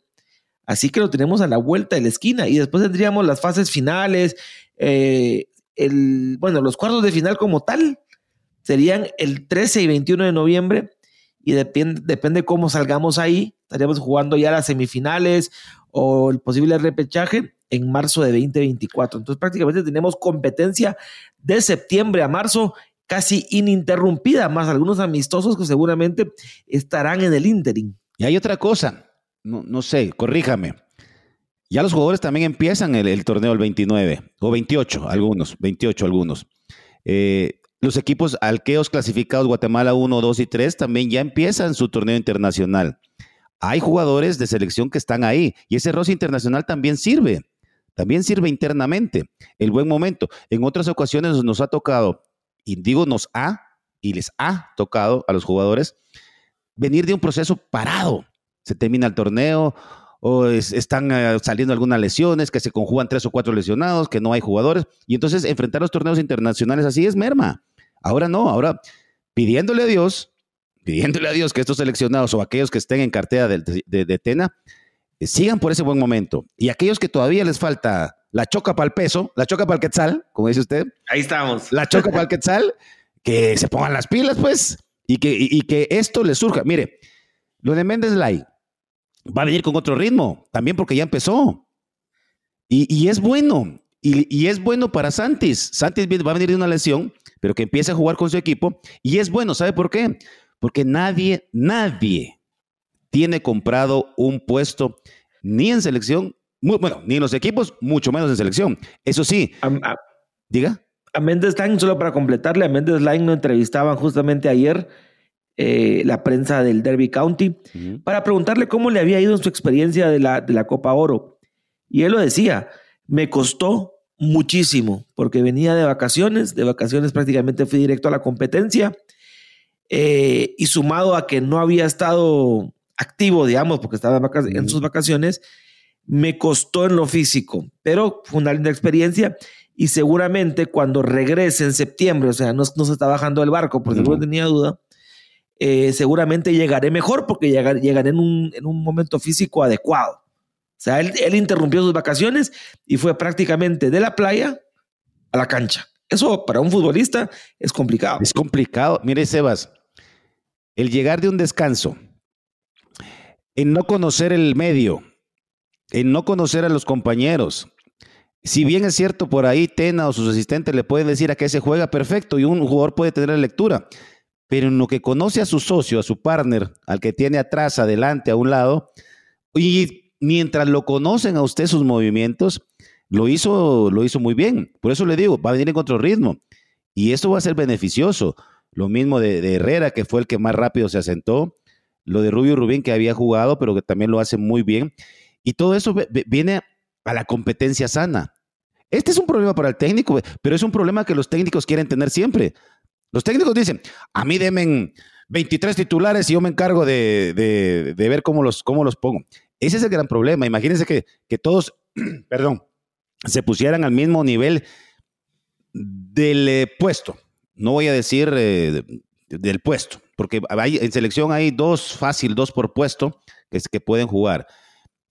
Así que lo tenemos a la vuelta de la esquina. Y después tendríamos las fases finales, eh, el, bueno, los cuartos de final como tal serían el 13 y 21 de noviembre y depende, depende cómo salgamos ahí. Estaríamos jugando ya las semifinales o el posible repechaje en marzo de 2024. Entonces prácticamente tenemos competencia de septiembre a marzo casi ininterrumpida, más algunos amistosos que seguramente estarán en el interim. Y hay otra cosa, no, no sé, corríjame. Ya los jugadores también empiezan el, torneo el 29 o 28, algunos, 28 algunos. Eh, los equipos alqueos clasificados Guatemala 1, 2 y 3 también ya empiezan su torneo internacional. Hay jugadores de selección que están ahí y ese roce internacional también sirve, también sirve internamente. El buen momento. En otras ocasiones nos ha tocado, y digo nos ha, y les ha tocado a los jugadores, venir de un proceso parado. Se termina el torneo o es- están eh, saliendo algunas lesiones, que se conjugan tres o cuatro lesionados, que no hay jugadores. Y entonces enfrentar los torneos internacionales así es merma. Ahora no, ahora pidiéndole a Dios, pidiéndole a Dios que estos seleccionados o aquellos que estén en cartera de, de- de Tena eh, sigan por ese buen momento. Y aquellos que todavía les falta la choca para el peso, la choca para el quetzal, como dice usted, Ahí estamos. la choca para el quetzal, que se pongan las pilas, pues, y que, y, y que esto les surja. Mire, lo de Méndez Lai va a venir con otro ritmo, también porque ya empezó. Y, y es bueno, y, y es bueno para Santis. Santis va a venir de una lesión, pero que empiece a jugar con su equipo, y es bueno, ¿sabe por qué? Porque nadie, nadie tiene comprado un puesto ni en selección, bueno, ni en los equipos, mucho menos en selección. Eso sí, diga. a Méndez Line, solo para completarle, a Méndez Line lo entrevistaban justamente ayer eh, la prensa del Derby County para preguntarle cómo le había ido en su experiencia de la, de la Copa Oro. Y él lo decía, me costó muchísimo porque venía de vacaciones, de vacaciones prácticamente fui directo a la competencia eh, y sumado a que no había estado activo, digamos, porque estaba en, sus vacaciones, me costó en lo físico, pero fue una linda experiencia y seguramente cuando regrese en septiembre, o sea, no, no se está bajando del barco porque no tenía duda, eh, seguramente llegaré mejor porque llegaré, en, un, en, un, momento físico adecuado. O sea, él, interrumpió sus vacaciones y fue prácticamente de la playa a la cancha. Eso para un futbolista es complicado. Es complicado. Mire, Sebas, el llegar de un descanso, en no conocer el medio, en no conocer a los compañeros. Si bien es cierto, por ahí Tena o sus asistentes le pueden decir a qué se juega perfecto y un jugador puede tener la lectura, pero en lo que conoce a su socio, a su partner, al que tiene atrás, adelante, a un lado, y mientras lo conocen a usted sus movimientos, lo hizo, lo hizo muy bien. Por eso le digo, va a venir en otro ritmo. Y esto va a ser beneficioso. Lo mismo de, Herrera, que fue el que más rápido se asentó. Lo de Rubio Rubín, que había jugado, pero que también lo hace muy bien. Y todo eso viene a la competencia sana. Este es un problema para el técnico, pero es un problema que los técnicos quieren tener siempre. Los técnicos dicen, a mí denme 23 titulares y yo me encargo de, ver cómo los, cómo los pongo. Ese es el gran problema. Imagínense que, que todos, perdón, se pusieran al mismo nivel del eh, puesto. No voy a decir eh, del puesto, porque en selección hay dos fácil, dos por puesto que, pueden jugar.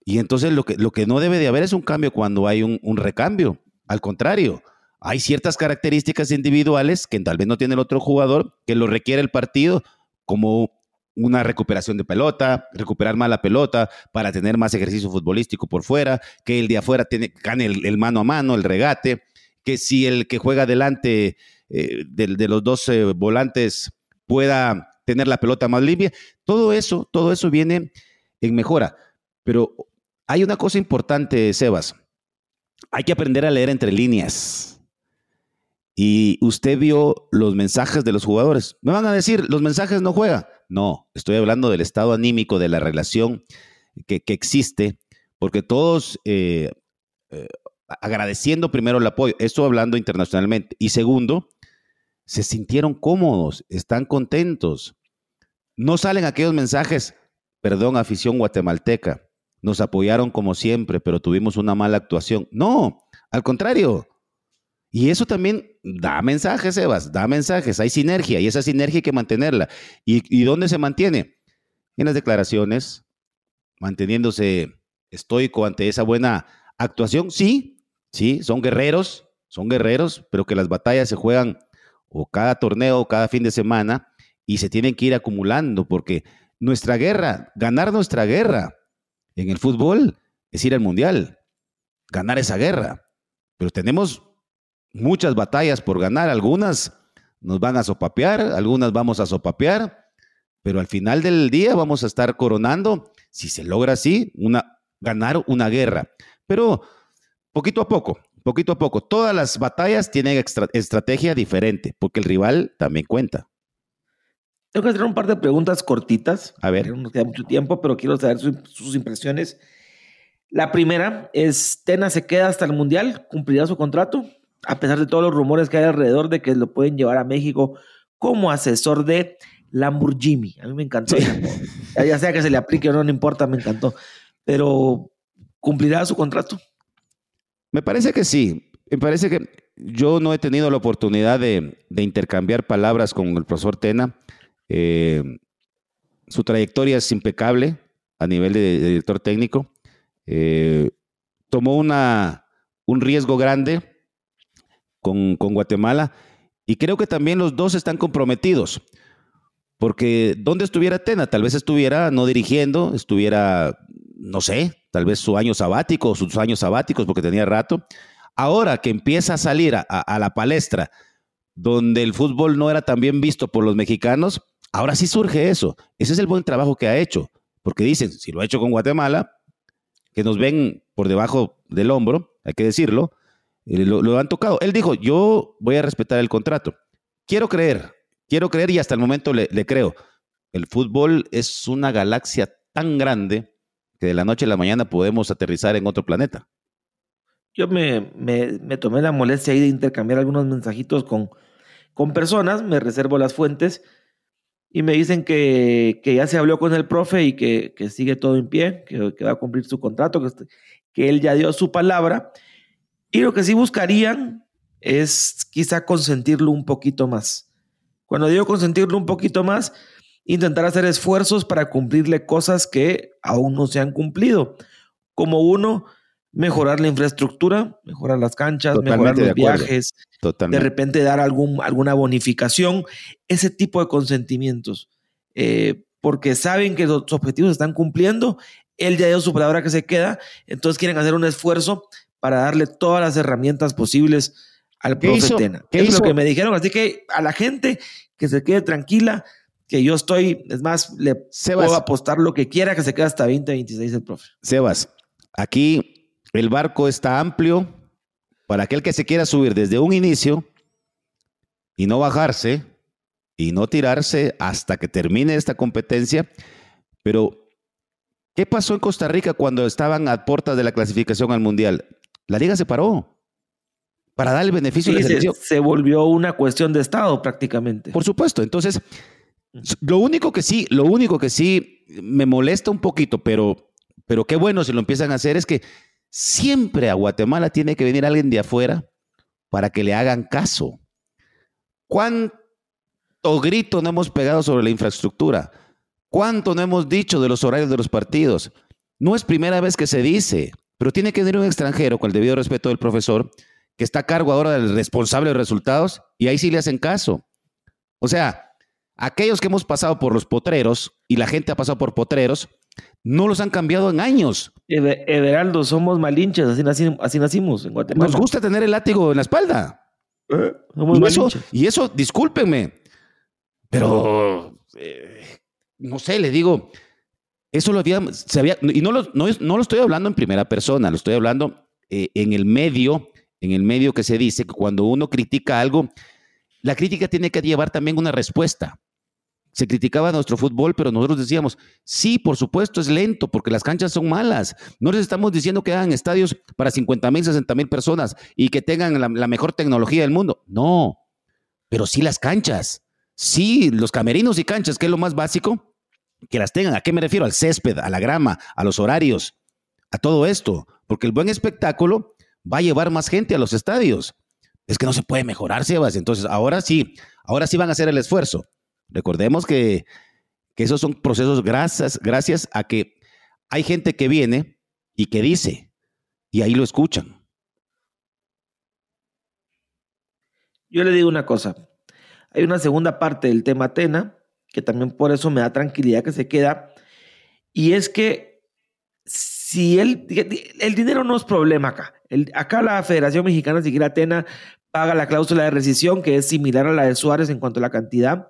Y entonces lo que, lo que no debe de haber es un cambio cuando hay un, recambio. Al contrario, hay ciertas características individuales que tal vez no tiene el otro jugador, que lo requiere el partido, como una recuperación de pelota, recuperar más la pelota para tener más ejercicio futbolístico por fuera, que el de afuera tiene, gane el, mano a mano, el regate, que si el que juega delante eh, de, los dos eh, volantes pueda tener la pelota más limpia. Todo eso, todo eso viene en mejora. Pero hay una cosa importante, Sebas. Hay que aprender a leer entre líneas. Y usted vio los mensajes de los jugadores. Me van a decir, los mensajes no juega. No, estoy hablando del estado anímico, de la relación que, existe, porque todos eh, eh, agradeciendo primero el apoyo, esto hablando internacionalmente, y segundo, se sintieron cómodos, están contentos. No salen aquellos mensajes, perdón, afición guatemalteca, nos apoyaron como siempre, pero tuvimos una mala actuación. No, al contrario. Y eso también da mensajes, Sebas, da mensajes, hay sinergia y esa sinergia hay que mantenerla. ¿Y, dónde se mantiene? En las declaraciones, manteniéndose estoico ante esa buena actuación. Sí, sí, son guerreros, son guerreros, pero que las batallas se juegan o cada torneo o cada fin de semana y se tienen que ir acumulando porque nuestra guerra, ganar nuestra guerra, en el fútbol es ir al mundial, ganar esa guerra. Pero tenemos muchas batallas por ganar, algunas nos van a sopapear, algunas vamos a sopapear, pero al final del día vamos a estar coronando, si se logra así, una, ganar una guerra. Pero poquito a poco, poquito a poco, todas las batallas tienen estrategia diferente, porque el rival también cuenta. Tengo que hacer un par de preguntas cortitas. A ver. No queda mucho tiempo, pero quiero saber sus impresiones. La primera es, ¿Tena se queda hasta el Mundial? ¿Cumplirá su contrato? A pesar de todos los rumores que hay alrededor de que lo pueden llevar a México como asesor de Lamborghini. A mí me encantó. ya sea que se le aplique o no, no importa, me encantó. Pero, ¿cumplirá su contrato? Me parece que sí. Me parece que yo no he tenido la oportunidad de, de intercambiar palabras con el profesor Tena eh, su trayectoria es impecable a nivel de, director técnico. Eh, tomó una, un riesgo grande con, Guatemala y creo que también los dos están comprometidos. Porque ¿dónde estuviera Tena? Tal vez estuviera no dirigiendo, estuviera, no sé, tal vez su año sabático, sus años sabáticos, porque tenía rato. Ahora que empieza a salir a, a la palestra, donde el fútbol no era tan bien visto por los mexicanos, Ahora sí surge eso. Ese es el buen trabajo que ha hecho. Porque dicen, si lo ha hecho con Guatemala, que nos ven por debajo del hombro, hay que decirlo, lo, han tocado. Él dijo, yo voy a respetar el contrato. Quiero creer, quiero creer y hasta el momento le, creo. El fútbol es una galaxia tan grande que de la noche a la mañana podemos aterrizar en otro planeta. Yo me, tomé la molestia ahí de intercambiar algunos mensajitos con, con personas, me reservo las fuentes y me dicen que, ya se habló con el profe y que, sigue todo en pie, que, que, va a cumplir su contrato, que, que él ya dio su palabra y lo que sí buscarían es quizá consentirlo un poquito más. Cuando digo consentirlo un poquito más, intentar hacer esfuerzos para cumplirle cosas que aún no se han cumplido. Como uno, mejorar la infraestructura, mejorar las canchas, mejorar los viajes, de repente dar algún, alguna bonificación, ese tipo de consentimientos. Eh, porque saben que los objetivos se están cumpliendo, él ya dio su palabra que se queda, entonces quieren hacer un esfuerzo para darle todas las herramientas posibles al profe Tena. es lo que me dijeron, así que a la gente que se quede tranquila, que yo estoy, es más, le puedo apostar lo que quiera que se quede hasta 2026 el profe. Sebas, aquí el barco está amplio para aquel que se quiera subir desde un inicio y no bajarse y no tirarse hasta que termine esta competencia, pero ¿Qué pasó en Costa Rica cuando estaban a puertas de la clasificación al Mundial? La liga se paró para dar el beneficio de la selección. Se, volvió una cuestión de Estado prácticamente. Por supuesto. Entonces, lo único que sí, lo único que sí me molesta un poquito, pero, pero qué bueno si lo empiezan a hacer, es que siempre a Guatemala tiene que venir alguien de afuera para que le hagan caso. ¿Cuánto grito no hemos pegado sobre la infraestructura? ¿Cuánto no hemos dicho de los horarios de los partidos? No es primera vez que se dice, pero tiene que venir un extranjero, con el debido respeto del profesor, que está a cargo ahora del responsable de resultados, y ahí sí le hacen caso. O sea, aquellos que hemos pasado por los potreros, y la gente ha pasado por potreros, no los han cambiado en años. Everaldo, somos malinches, así, nacimos en Guatemala. Nos gusta tener el látigo en la espalda. ¿Eh? y, eso, y, eso, discúlpenme, pero eh, no sé, le digo, eso lo había, se había y no lo, no, lo estoy hablando en primera persona, lo estoy hablando eh, en el medio, en el medio que se dice que cuando uno critica algo, la crítica tiene que llevar también una respuesta. Se criticaba nuestro fútbol, pero nosotros decíamos, sí, por supuesto, es lento porque las canchas son malas. No les estamos diciendo que hagan estadios para 50 mil, 60 mil personas y que tengan la, la mejor tecnología del mundo. No, pero sí las canchas. Sí, los camerinos y canchas, que es lo más básico, que las tengan. ¿A qué me refiero? Al césped, a la grama, a los horarios, a todo esto. Porque el buen espectáculo va a llevar más gente a los estadios. Es que no se puede mejorar, Sebas. Entonces, ahora sí, ahora sí van a hacer el esfuerzo. Recordemos que, que esos son procesos gracias, gracias a que hay gente que viene y que dice, y ahí lo escuchan. Yo le digo una cosa. Hay una segunda parte del tema Atena que también por eso me da tranquilidad que se queda, y es que si el, el dinero no es problema acá, el, acá la Federación Mexicana, siquiera Atena, paga la cláusula de rescisión, que es similar a la de Suárez en cuanto a la cantidad,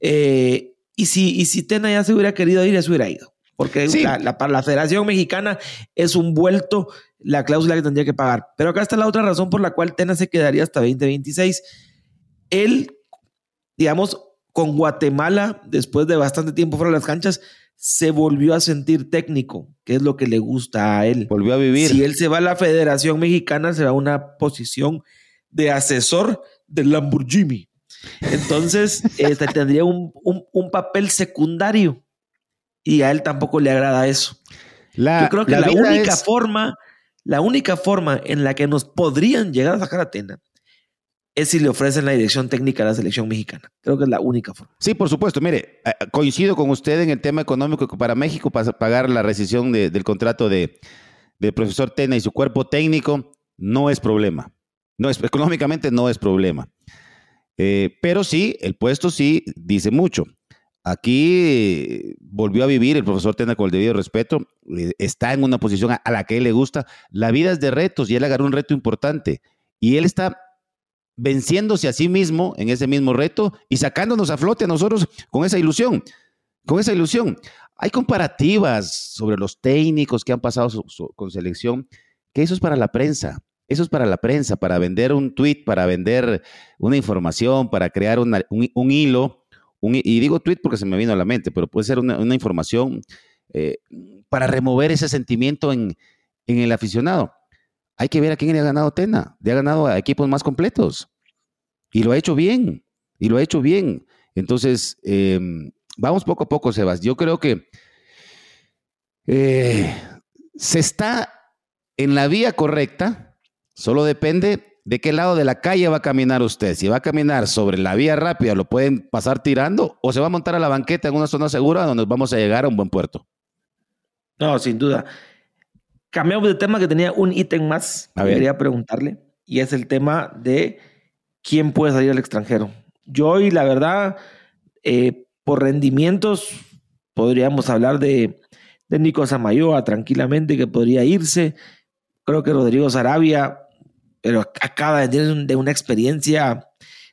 eh, y, si, y si Tena ya se hubiera querido ir, ya se hubiera ido. Porque la, para la Federación Mexicana es un vuelto la cláusula que tendría que pagar. Pero acá está la otra razón por la cual Tena se quedaría hasta 2026. Él, digamos, con Guatemala, después de bastante tiempo fuera de las canchas, se volvió a sentir técnico, que es lo que le gusta a él. Volvió a vivir. Si él se va a la Federación Mexicana, se va a una posición de asesor del Lamborghini. Entonces, este, tendría un, papel secundario y a él tampoco le agrada eso. Yo creo que la, única forma, la única forma en la que nos podrían llegar a sacar a Tena es si le ofrecen la dirección técnica a la selección mexicana. Creo que es la única forma. Sí, por supuesto. Mire, eh, coincido con usted en el tema económico que para México para pagar la rescisión del contrato de, del profesor Tena y su cuerpo técnico no es problema. No es, económicamente no es problema. Eh, pero sí, el puesto sí dice mucho. Aquí volvió a vivir el profesor Tena con el debido respeto, eh, está en una posición a, la que él le gusta. La vida es de retos y él agarró un reto importante. Y él está venciéndose a sí mismo en ese mismo reto y sacándonos a flote a nosotros con esa ilusión, con esa ilusión. Hay comparativas sobre los técnicos que han pasado con selección, que eso es para la prensa, eso es para la prensa, para vender un tweet, para vender una información, para crear un, hilo, y digo tweet porque se me vino a la mente, pero puede ser una, información eh, para remover ese sentimiento en, en el aficionado. Hay que ver a quién le ha ganado Tena. Le ha ganado a equipos más completos. Y lo ha hecho bien. Y lo ha hecho bien. Entonces, em, vamos poco a poco, Sebas. Yo creo que eh, se está en la vía correcta, solo depende de qué lado de la calle va a caminar usted. Si va a caminar sobre la vía rápida, lo pueden pasar tirando o se va a montar a la banqueta en una zona segura donde vamos a llegar a un buen puerto. No, sin duda. Cambiamos de tema que tenía un ítem más A que ver. quería preguntarle y es el tema de quién puede salir al extranjero. Yo hoy, la verdad, eh, por rendimientos, podríamos hablar de, de Nico Samayoa tranquilamente, que podría irse. Creo que Rodrigo Sarabia, pero acaba de tener de una experiencia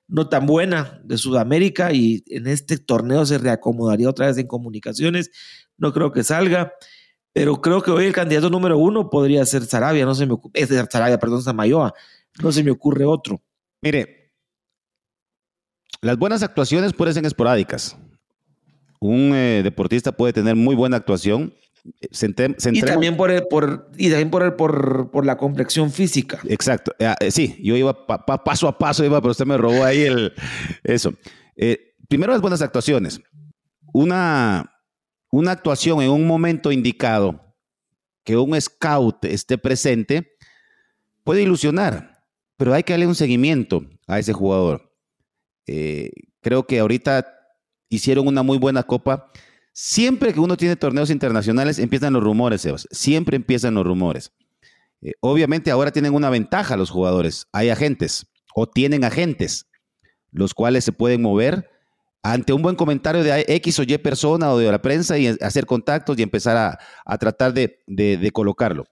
no tan buena de Sudamérica y en este torneo se reacomodaría otra vez en comunicaciones. No creo que salga. Pero creo que hoy el candidato número uno podría ser Sarabia, no se me ocurre, es Sarabia, perdón, Samayoa, no se me ocurre otro. Mire, las buenas actuaciones pueden ser esporádicas. Un eh, deportista puede tener muy buena actuación. Eh, Y también por el, por, y también por, el, por, por la complexión física. Exacto. Eh, eh, sí, yo iba pa- pa- paso a paso, iba, pero usted me robó ahí el, eso. Eh, primero las buenas actuaciones. Una, una actuación en un momento indicado, que un scout esté presente, puede ilusionar, pero hay que darle un seguimiento a ese jugador. Eh, creo que ahorita hicieron una muy buena copa. Siempre que uno tiene torneos internacionales, empiezan los rumores, Sebas. Siempre empiezan los rumores. Eh, obviamente ahora tienen una ventaja los jugadores. Hay agentes o tienen agentes, los cuales se pueden mover ante un buen comentario de X o Y persona o de la prensa y hacer contactos y empezar a, a tratar de, de- colocarlo.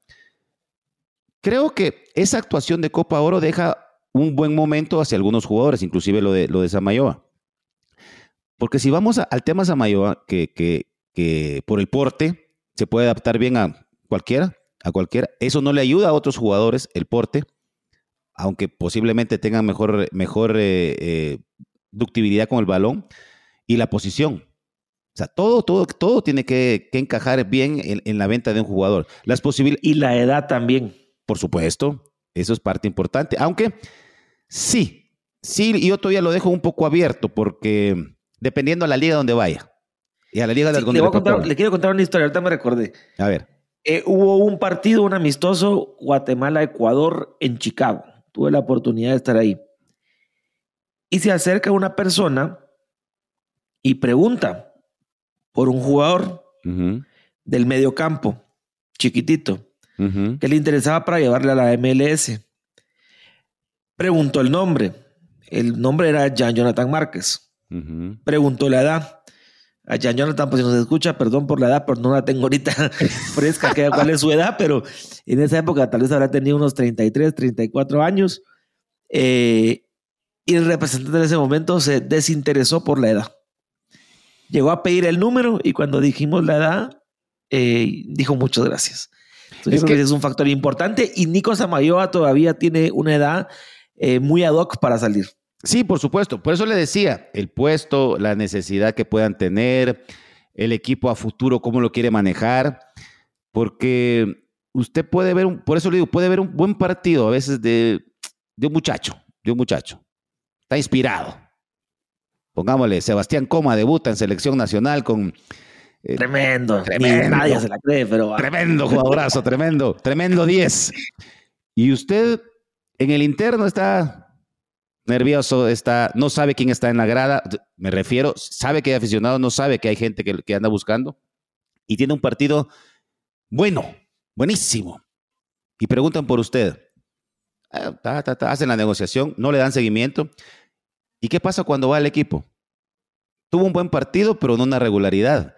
Creo que esa actuación de Copa Oro deja un buen momento hacia algunos jugadores, inclusive lo de, lo de Samayoa. Porque si vamos al tema Samayoa, que, que, que por el porte se puede adaptar bien a cualquiera, a cualquiera, eso no le ayuda a otros jugadores, el porte, aunque posiblemente tengan mejor, mejor eh, eh, ductibilidad con el balón y la posición. O sea, todo, todo, todo tiene que, que encajar bien en, en la venta de un jugador. Las posibilidades, Y la edad también. por supuesto, eso es parte importante. Aunque sí, sí, yo todavía lo dejo un poco abierto porque dependiendo a la liga donde vaya. Y a la liga Sí, donde le, voy a le contar- proponga. le quiero contar una historia, ahorita me recordé. A ver. Eh, hubo un partido, un amistoso, Guatemala-Ecuador en Chicago. Tuve la oportunidad de estar ahí. Y se acerca una persona y pregunta por un jugador del medio campo, chiquitito, que le interesaba para llevarle a la MLS. Preguntó el nombre. El nombre era Jan Jonathan Márquez. Preguntó la edad. A Jan Jonathan, pues si nos escucha, perdón por la edad, pero no la tengo ahorita fresca, que cuál es su edad, pero en esa época tal vez habrá tenido unos 33, 34 años. Eh, y el representante en ese momento se desinteresó por la edad. Llegó a pedir el número y cuando dijimos la edad, eh, dijo muchas gracias. Entonces, Es que es un factor importante y Nico Samayoa todavía tiene una edad eh, muy ad hoc para salir. Sí, por supuesto. Por eso le decía, el puesto, la necesidad que puedan tener, el equipo a futuro, cómo lo quiere manejar, porque usted puede ver, un, por eso le digo, puede ver un buen partido a veces de, de un muchacho, de un muchacho. Está inspirado. Pongámosle, Sebastián Coma debuta en selección nacional con eh, Tremendo. Tremendo. Nadie se la cree, pero. ah, Tremendo jugadorazo, tremendo, tremendo 10. Y usted en el interno está nervioso, está, no sabe quién está en la grada, me refiero, sabe que hay aficionados, no sabe que hay gente que, que anda buscando y tiene un partido bueno, buenísimo. Y preguntan por usted. Ah, ta, ta, ta, hacen la negociación, no le dan seguimiento. ¿Y qué pasa cuando va al equipo? Tuvo un buen partido, pero no una regularidad.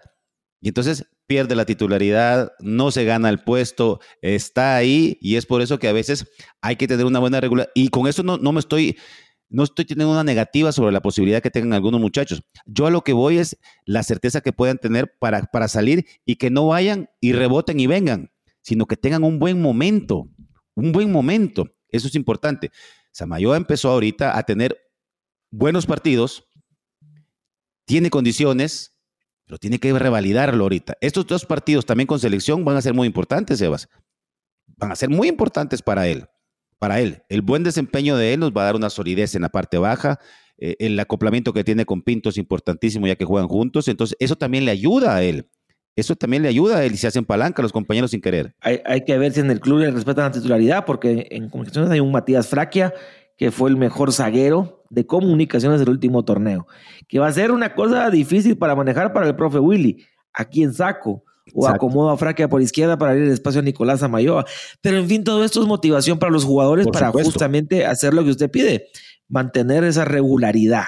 Y entonces pierde la titularidad, no se gana el puesto, está ahí y es por eso que a veces hay que tener una buena regularidad. Y con eso no, no me estoy, no estoy teniendo una negativa sobre la posibilidad que tengan algunos muchachos. Yo a lo que voy es la certeza que puedan tener para, para salir y que no vayan y reboten y vengan, sino que tengan un buen momento, un buen momento. Eso es importante. Samayoa empezó ahorita a tener buenos partidos, tiene condiciones, pero tiene que revalidarlo ahorita. Estos dos partidos también con selección van a ser muy importantes, Sebas. Van a ser muy importantes para él. Para él. El buen desempeño de él nos va a dar una solidez en la parte baja. Eh, el acoplamiento que tiene con Pinto es importantísimo ya que juegan juntos. Entonces, eso también le ayuda a él. eso también le ayuda a él y se hacen palanca a los compañeros sin querer. Hay, hay, que ver si en el club le respetan la titularidad, porque en comunicaciones hay un Matías Fraquia, que fue el mejor zaguero de comunicaciones del último torneo, que va a ser una cosa difícil para manejar para el profe Willy, aquí en saco, o acomodo a Fraquia por izquierda para abrir el espacio a Nicolás Amayoa. Pero en fin, todo esto es motivación para los jugadores para justamente hacer lo que usted pide, mantener esa regularidad.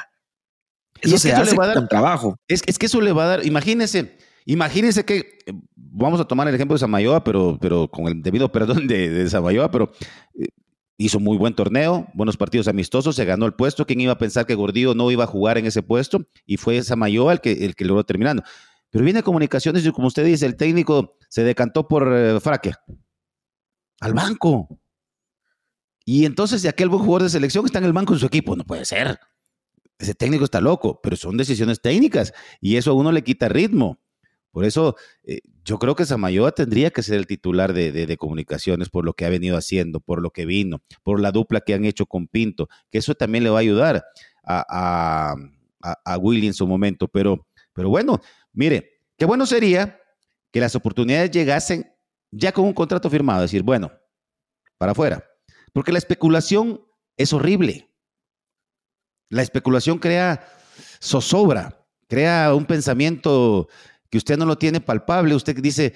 Eso se hace con trabajo. Es, es que eso le va a dar, imagínese, Imagínense que, vamos a tomar el ejemplo de Samayoa, pero, pero con el debido perdón de, de Samayoa, pero eh, hizo muy buen torneo, buenos partidos amistosos, se ganó el puesto. ¿Quién iba a pensar que Gordillo no iba a jugar en ese puesto? Y fue Samayoa el que, el que logró terminando. Pero viene comunicaciones y como usted dice, el técnico se decantó por eh, Fraque. Al banco. Y entonces, de aquel buen jugador de selección está en el banco de su equipo, no puede ser. Ese técnico está loco, pero son decisiones técnicas y eso a uno le quita ritmo. Por eso eh, yo creo que Samayoa tendría que ser el titular de, comunicaciones por lo que ha venido haciendo, por lo que vino, por la dupla que han hecho con Pinto, que eso también le va a ayudar a, a, Willy en su momento. Pero, pero bueno, mire, qué bueno sería que las oportunidades llegasen ya con un contrato firmado, decir, bueno, para afuera. Porque la especulación es horrible. La especulación crea zozobra, crea un pensamiento que usted no lo tiene palpable, usted dice,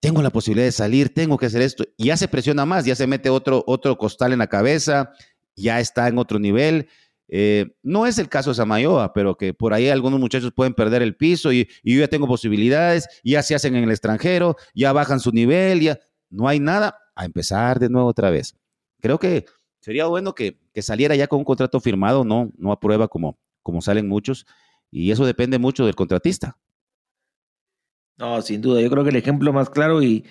tengo la posibilidad de salir, tengo que hacer esto, y ya se presiona más, ya se mete otro, otro costal en la cabeza, ya está en otro nivel. Eh, no es el caso de Samayoa, pero que por ahí algunos muchachos pueden perder el piso y, yo ya tengo posibilidades, ya se hacen en el extranjero, ya bajan su nivel, ya no hay nada, a empezar de nuevo otra vez. Creo que sería bueno que, que saliera ya con un contrato firmado, no, no aprueba como, como salen muchos, y eso depende mucho del contratista. No, sin duda. Yo creo que el ejemplo más claro, y,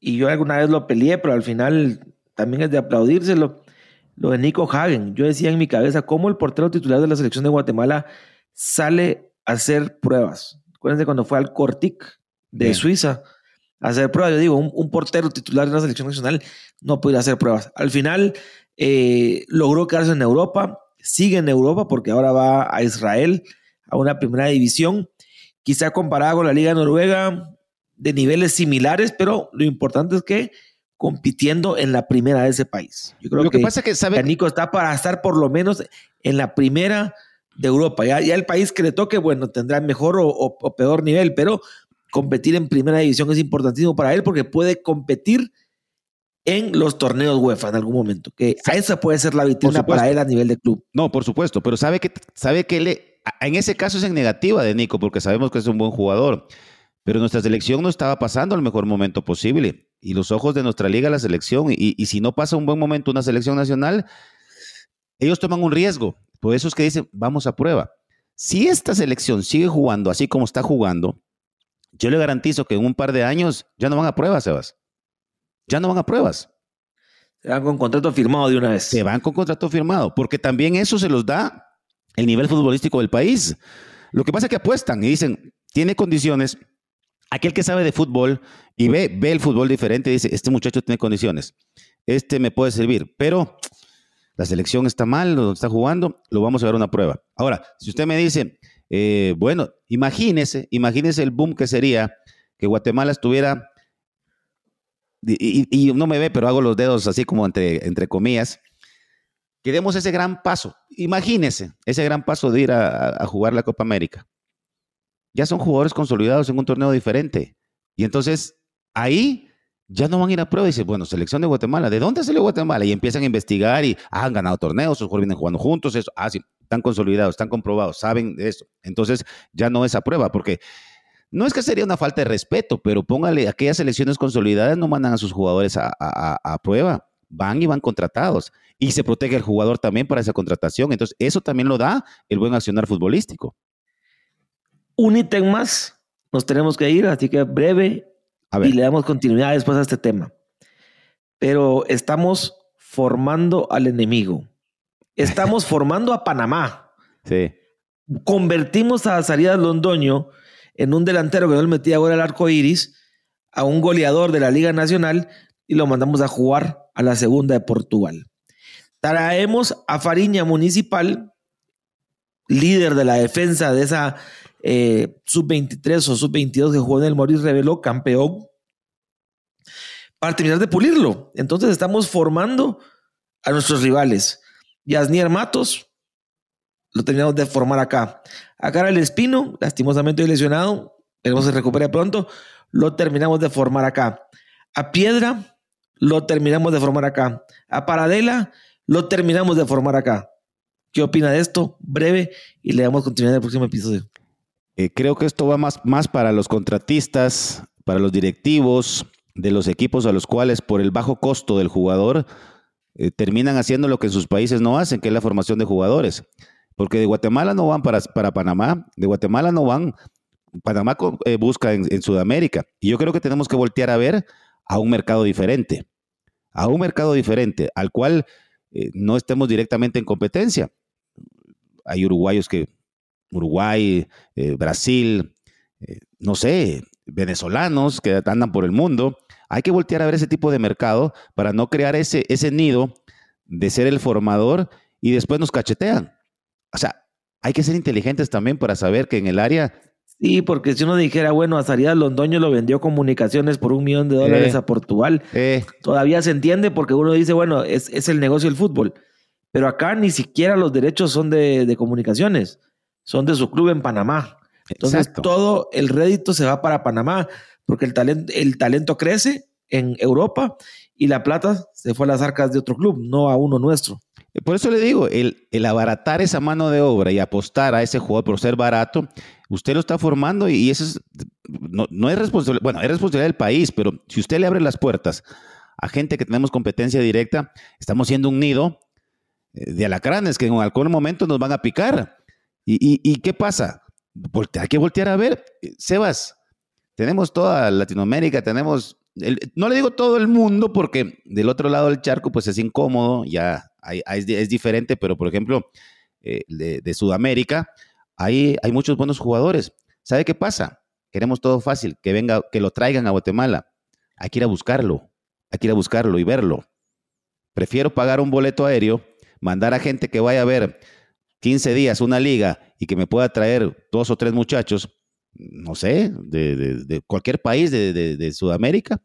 y yo alguna vez lo peleé, pero al final también es de aplaudírselo, lo de Nico Hagen. Yo decía en mi cabeza, ¿cómo el portero titular de la selección de Guatemala sale a hacer pruebas? Acuérdense cuando fue al Cortic de Suiza a hacer pruebas. Yo digo, un, portero titular de la selección nacional no puede hacer pruebas. Al final eh, logró quedarse en Europa, sigue en Europa porque ahora va a Israel, a una primera división quizá comparada con la Liga Noruega, de niveles similares, pero lo importante es que compitiendo en la primera de ese país. Yo creo lo que, pasa es que sabe Nico está para estar por lo menos en la primera de Europa. Ya, ya el país que le toque, bueno, tendrá mejor o, peor nivel, pero competir en primera división es importantísimo para él porque puede competir en los torneos UEFA en algún momento, que a esa puede ser la vitrina para él a nivel de club. No, por supuesto, pero sabe que sabe que le en ese caso es en negativa de Nico, porque sabemos que es un buen jugador. Pero nuestra selección no estaba pasando el mejor momento posible. Y los ojos de nuestra liga, la selección, y, si no pasa un buen momento una selección nacional, ellos toman un riesgo. Por eso es que dicen, vamos a prueba. Si esta selección sigue jugando así como está jugando, yo le garantizo que en un par de años ya no van a pruebas, Sebas. Ya no van a pruebas. Se van con contrato firmado de una vez. Se van con contrato firmado, porque también eso se los da el nivel futbolístico del país. Lo que pasa es que apuestan y dicen, tiene condiciones. Aquel que sabe de fútbol y ve, ve el fútbol diferente dice, este muchacho tiene condiciones, este me puede servir, pero la selección está mal, no está jugando, lo vamos a ver una prueba. Ahora, si usted me dice, eh, bueno, imagínese, imagínese el boom que sería que Guatemala estuviera, y, no me ve, pero hago los dedos así como entre, entre comillas, que demos ese gran paso. Imagínese ese gran paso de ir a, jugar la Copa América. Ya son jugadores consolidados en un torneo diferente. Y entonces ahí ya no van a ir a prueba y dicen, bueno, selección de Guatemala, ¿de dónde salió Guatemala? Y empiezan a investigar y ah, han ganado torneos, sus jugadores vienen jugando juntos, eso, ah, sí, están consolidados, están comprobados, saben de eso. Entonces ya no es a prueba, porque no es que sería una falta de respeto, pero póngale, aquellas selecciones consolidadas no mandan a sus jugadores a, a prueba van y van contratados. Y se protege el jugador también para esa contratación. Entonces, eso también lo da el buen accionar futbolístico. Un ítem más, nos tenemos que ir, así que breve y le damos continuidad después a este tema. Pero estamos formando al enemigo. Estamos formando a Panamá. Sí. Convertimos a Zarías Londoño en un delantero que no le metía ahora el arco iris, a un goleador de la Liga Nacional y lo mandamos a jugar a la segunda de Portugal. Traemos a Fariña Municipal, líder de la defensa de esa eh, sub-23 o sub-22 que jugó en el Maurice reveló campeón para terminar de pulirlo. Entonces estamos formando a nuestros rivales. Yasnier Matos, lo terminamos de formar acá. Acá el Espino, lastimosamente lesionado, esperemos se recupere pronto, lo terminamos de formar acá. A Piedra, lo terminamos de formar acá. A Paradela, lo terminamos de formar acá. ¿Qué opina de esto? Breve y le damos continuidad en el próximo episodio. Eh, creo que esto va más, más para los contratistas, para los directivos de los equipos a los cuales por el bajo costo del jugador eh, terminan haciendo lo que en sus países no hacen, que es la formación de jugadores. Porque de Guatemala no van para, para Panamá, de Guatemala no van. Panamá eh, busca en, Sudamérica. Y yo creo que tenemos que voltear a ver a un mercado diferente, a un mercado diferente, al cual eh, no estemos directamente en competencia. Hay uruguayos que, Uruguay, eh, Brasil, no sé, venezolanos que andan por el mundo. Hay que voltear a ver ese tipo de mercado para no crear ese, ese nido de ser el formador y después nos cachetean. O sea, hay que ser inteligentes también para saber que en el área Sí, porque si uno dijera, bueno, Azarías Londoño lo vendió comunicaciones por un millón de dólares eh, a Portugal, eh. todavía se entiende porque uno dice, bueno, es, es, el negocio del fútbol. Pero acá ni siquiera los derechos son de, de comunicaciones, son de su club en Panamá. Entonces todo el rédito se va para Panamá, porque el talento, el talento crece en Europa y la plata se fue a las arcas de otro club, no a uno nuestro. Por eso le digo, el, el, abaratar esa mano de obra y apostar a ese jugador por ser barato, usted lo está formando y eso es, no, es responsabilidad, bueno, es responsabilidad del país, pero si usted le abre las puertas a gente que tenemos competencia directa, estamos siendo un nido eh, de alacranes que en algún momento nos van a picar. ¿Y, y, qué pasa? hay que voltear a ver. Sebas, tenemos toda Latinoamérica, tenemos, no le digo todo el mundo porque del otro lado del charco pues es incómodo, ya es, diferente, pero por ejemplo, eh, de, Sudamérica, hay, hay muchos buenos jugadores. ¿Sabe qué pasa? Queremos todo fácil, que venga, que lo traigan a Guatemala. Hay que ir a buscarlo, hay que ir a buscarlo y verlo. Prefiero pagar un boleto aéreo, mandar a gente que vaya a ver 15 días una liga y que me pueda traer dos o tres muchachos, no sé, de, cualquier país de, Sudamérica,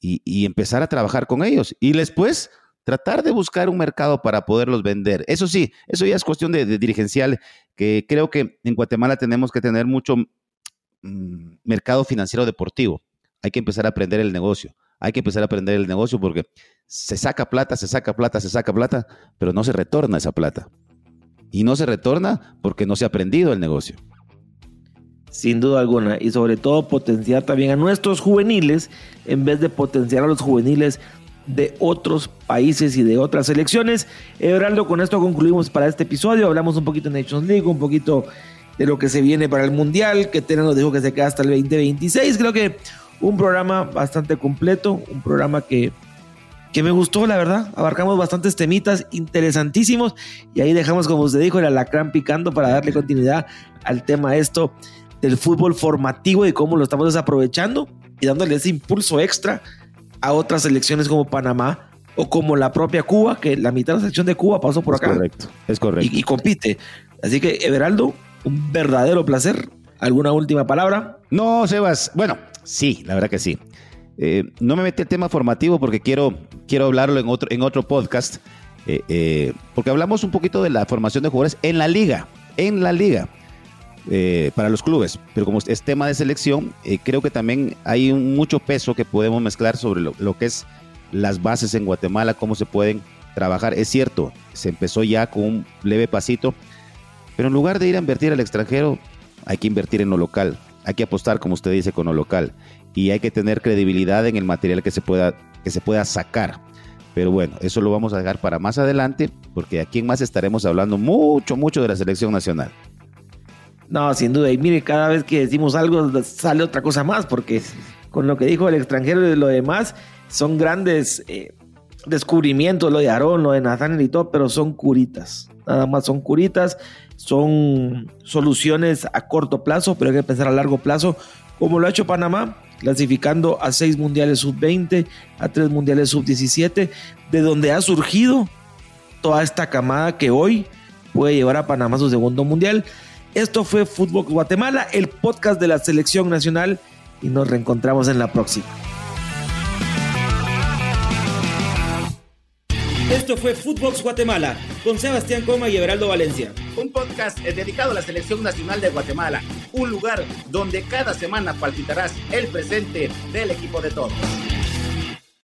y, y, empezar a trabajar con ellos. Y después tratar de buscar un mercado para poderlos vender. Eso sí, eso ya es cuestión de, dirigencial, que creo que en Guatemala tenemos que tener mucho mm, mercado financiero deportivo. Hay que empezar a aprender el negocio. Hay que empezar a aprender el negocio porque se saca plata, se saca plata, se saca plata, pero no se retorna esa plata. Y no se retorna porque no se ha aprendido el negocio. Sin duda alguna. Y sobre todo potenciar también a nuestros juveniles en vez de potenciar a los juveniles de otros países y de otras selecciones. Everaldo, con esto concluimos para este episodio. Hablamos un poquito de Nations League, un poquito de lo que se viene para el Mundial, que Tena nos dijo que se queda hasta el 2026. Creo que un programa bastante completo, un programa que, que me gustó, la verdad. Abarcamos bastantes temitas interesantísimos y ahí dejamos, como usted dijo, el alacrán picando para darle continuidad al tema esto del fútbol formativo y cómo lo estamos desaprovechando y dándole ese impulso extra a otras selecciones como Panamá o como la propia Cuba, que la mitad de la selección de Cuba pasó por acá. Correcto, es correcto. Y, compite. Así que, Everaldo, un verdadero placer. ¿Alguna última palabra? No, Sebas. Bueno, sí, la verdad que sí. Eh, no me metí el tema formativo porque quiero, quiero hablarlo en otro, en otro podcast. Eh, eh, porque hablamos un poquito de la formación de jugadores en la liga. En la liga. Eh, para los clubes. Pero como es tema de selección, eh, creo que también hay mucho peso que podemos mezclar sobre lo, que es las bases en Guatemala, cómo se pueden trabajar. Es cierto, se empezó ya con un leve pasito, pero en lugar de ir a invertir al extranjero, hay que invertir en lo local. Hay que apostar, como usted dice, con lo local. Y hay que tener credibilidad en el material que se pueda, que se pueda sacar. Pero bueno, eso lo vamos a dejar para más adelante, porque aquí en más estaremos hablando mucho, mucho de la selección nacional. No, sin duda. Y mire, cada vez que decimos algo sale otra cosa más, porque con lo que dijo el extranjero y lo demás, son grandes eh, descubrimientos, lo de Aarón, lo de Nathaniel y todo, pero son curitas. Nada más son curitas, son soluciones a corto plazo, pero hay que pensar a largo plazo, como lo ha hecho Panamá, clasificando a seis mundiales sub-20, a tres mundiales sub-17, de donde ha surgido toda esta camada que hoy puede llevar a Panamá a su segundo mundial Esto fue Fútbol Guatemala, el podcast de la selección nacional y nos reencontramos en la próxima. Esto fue Footbox Guatemala con Sebastián Coma y Everaldo Valencia. Un podcast dedicado a la selección nacional de Guatemala, un lugar donde cada semana palpitarás el presente del equipo de todos.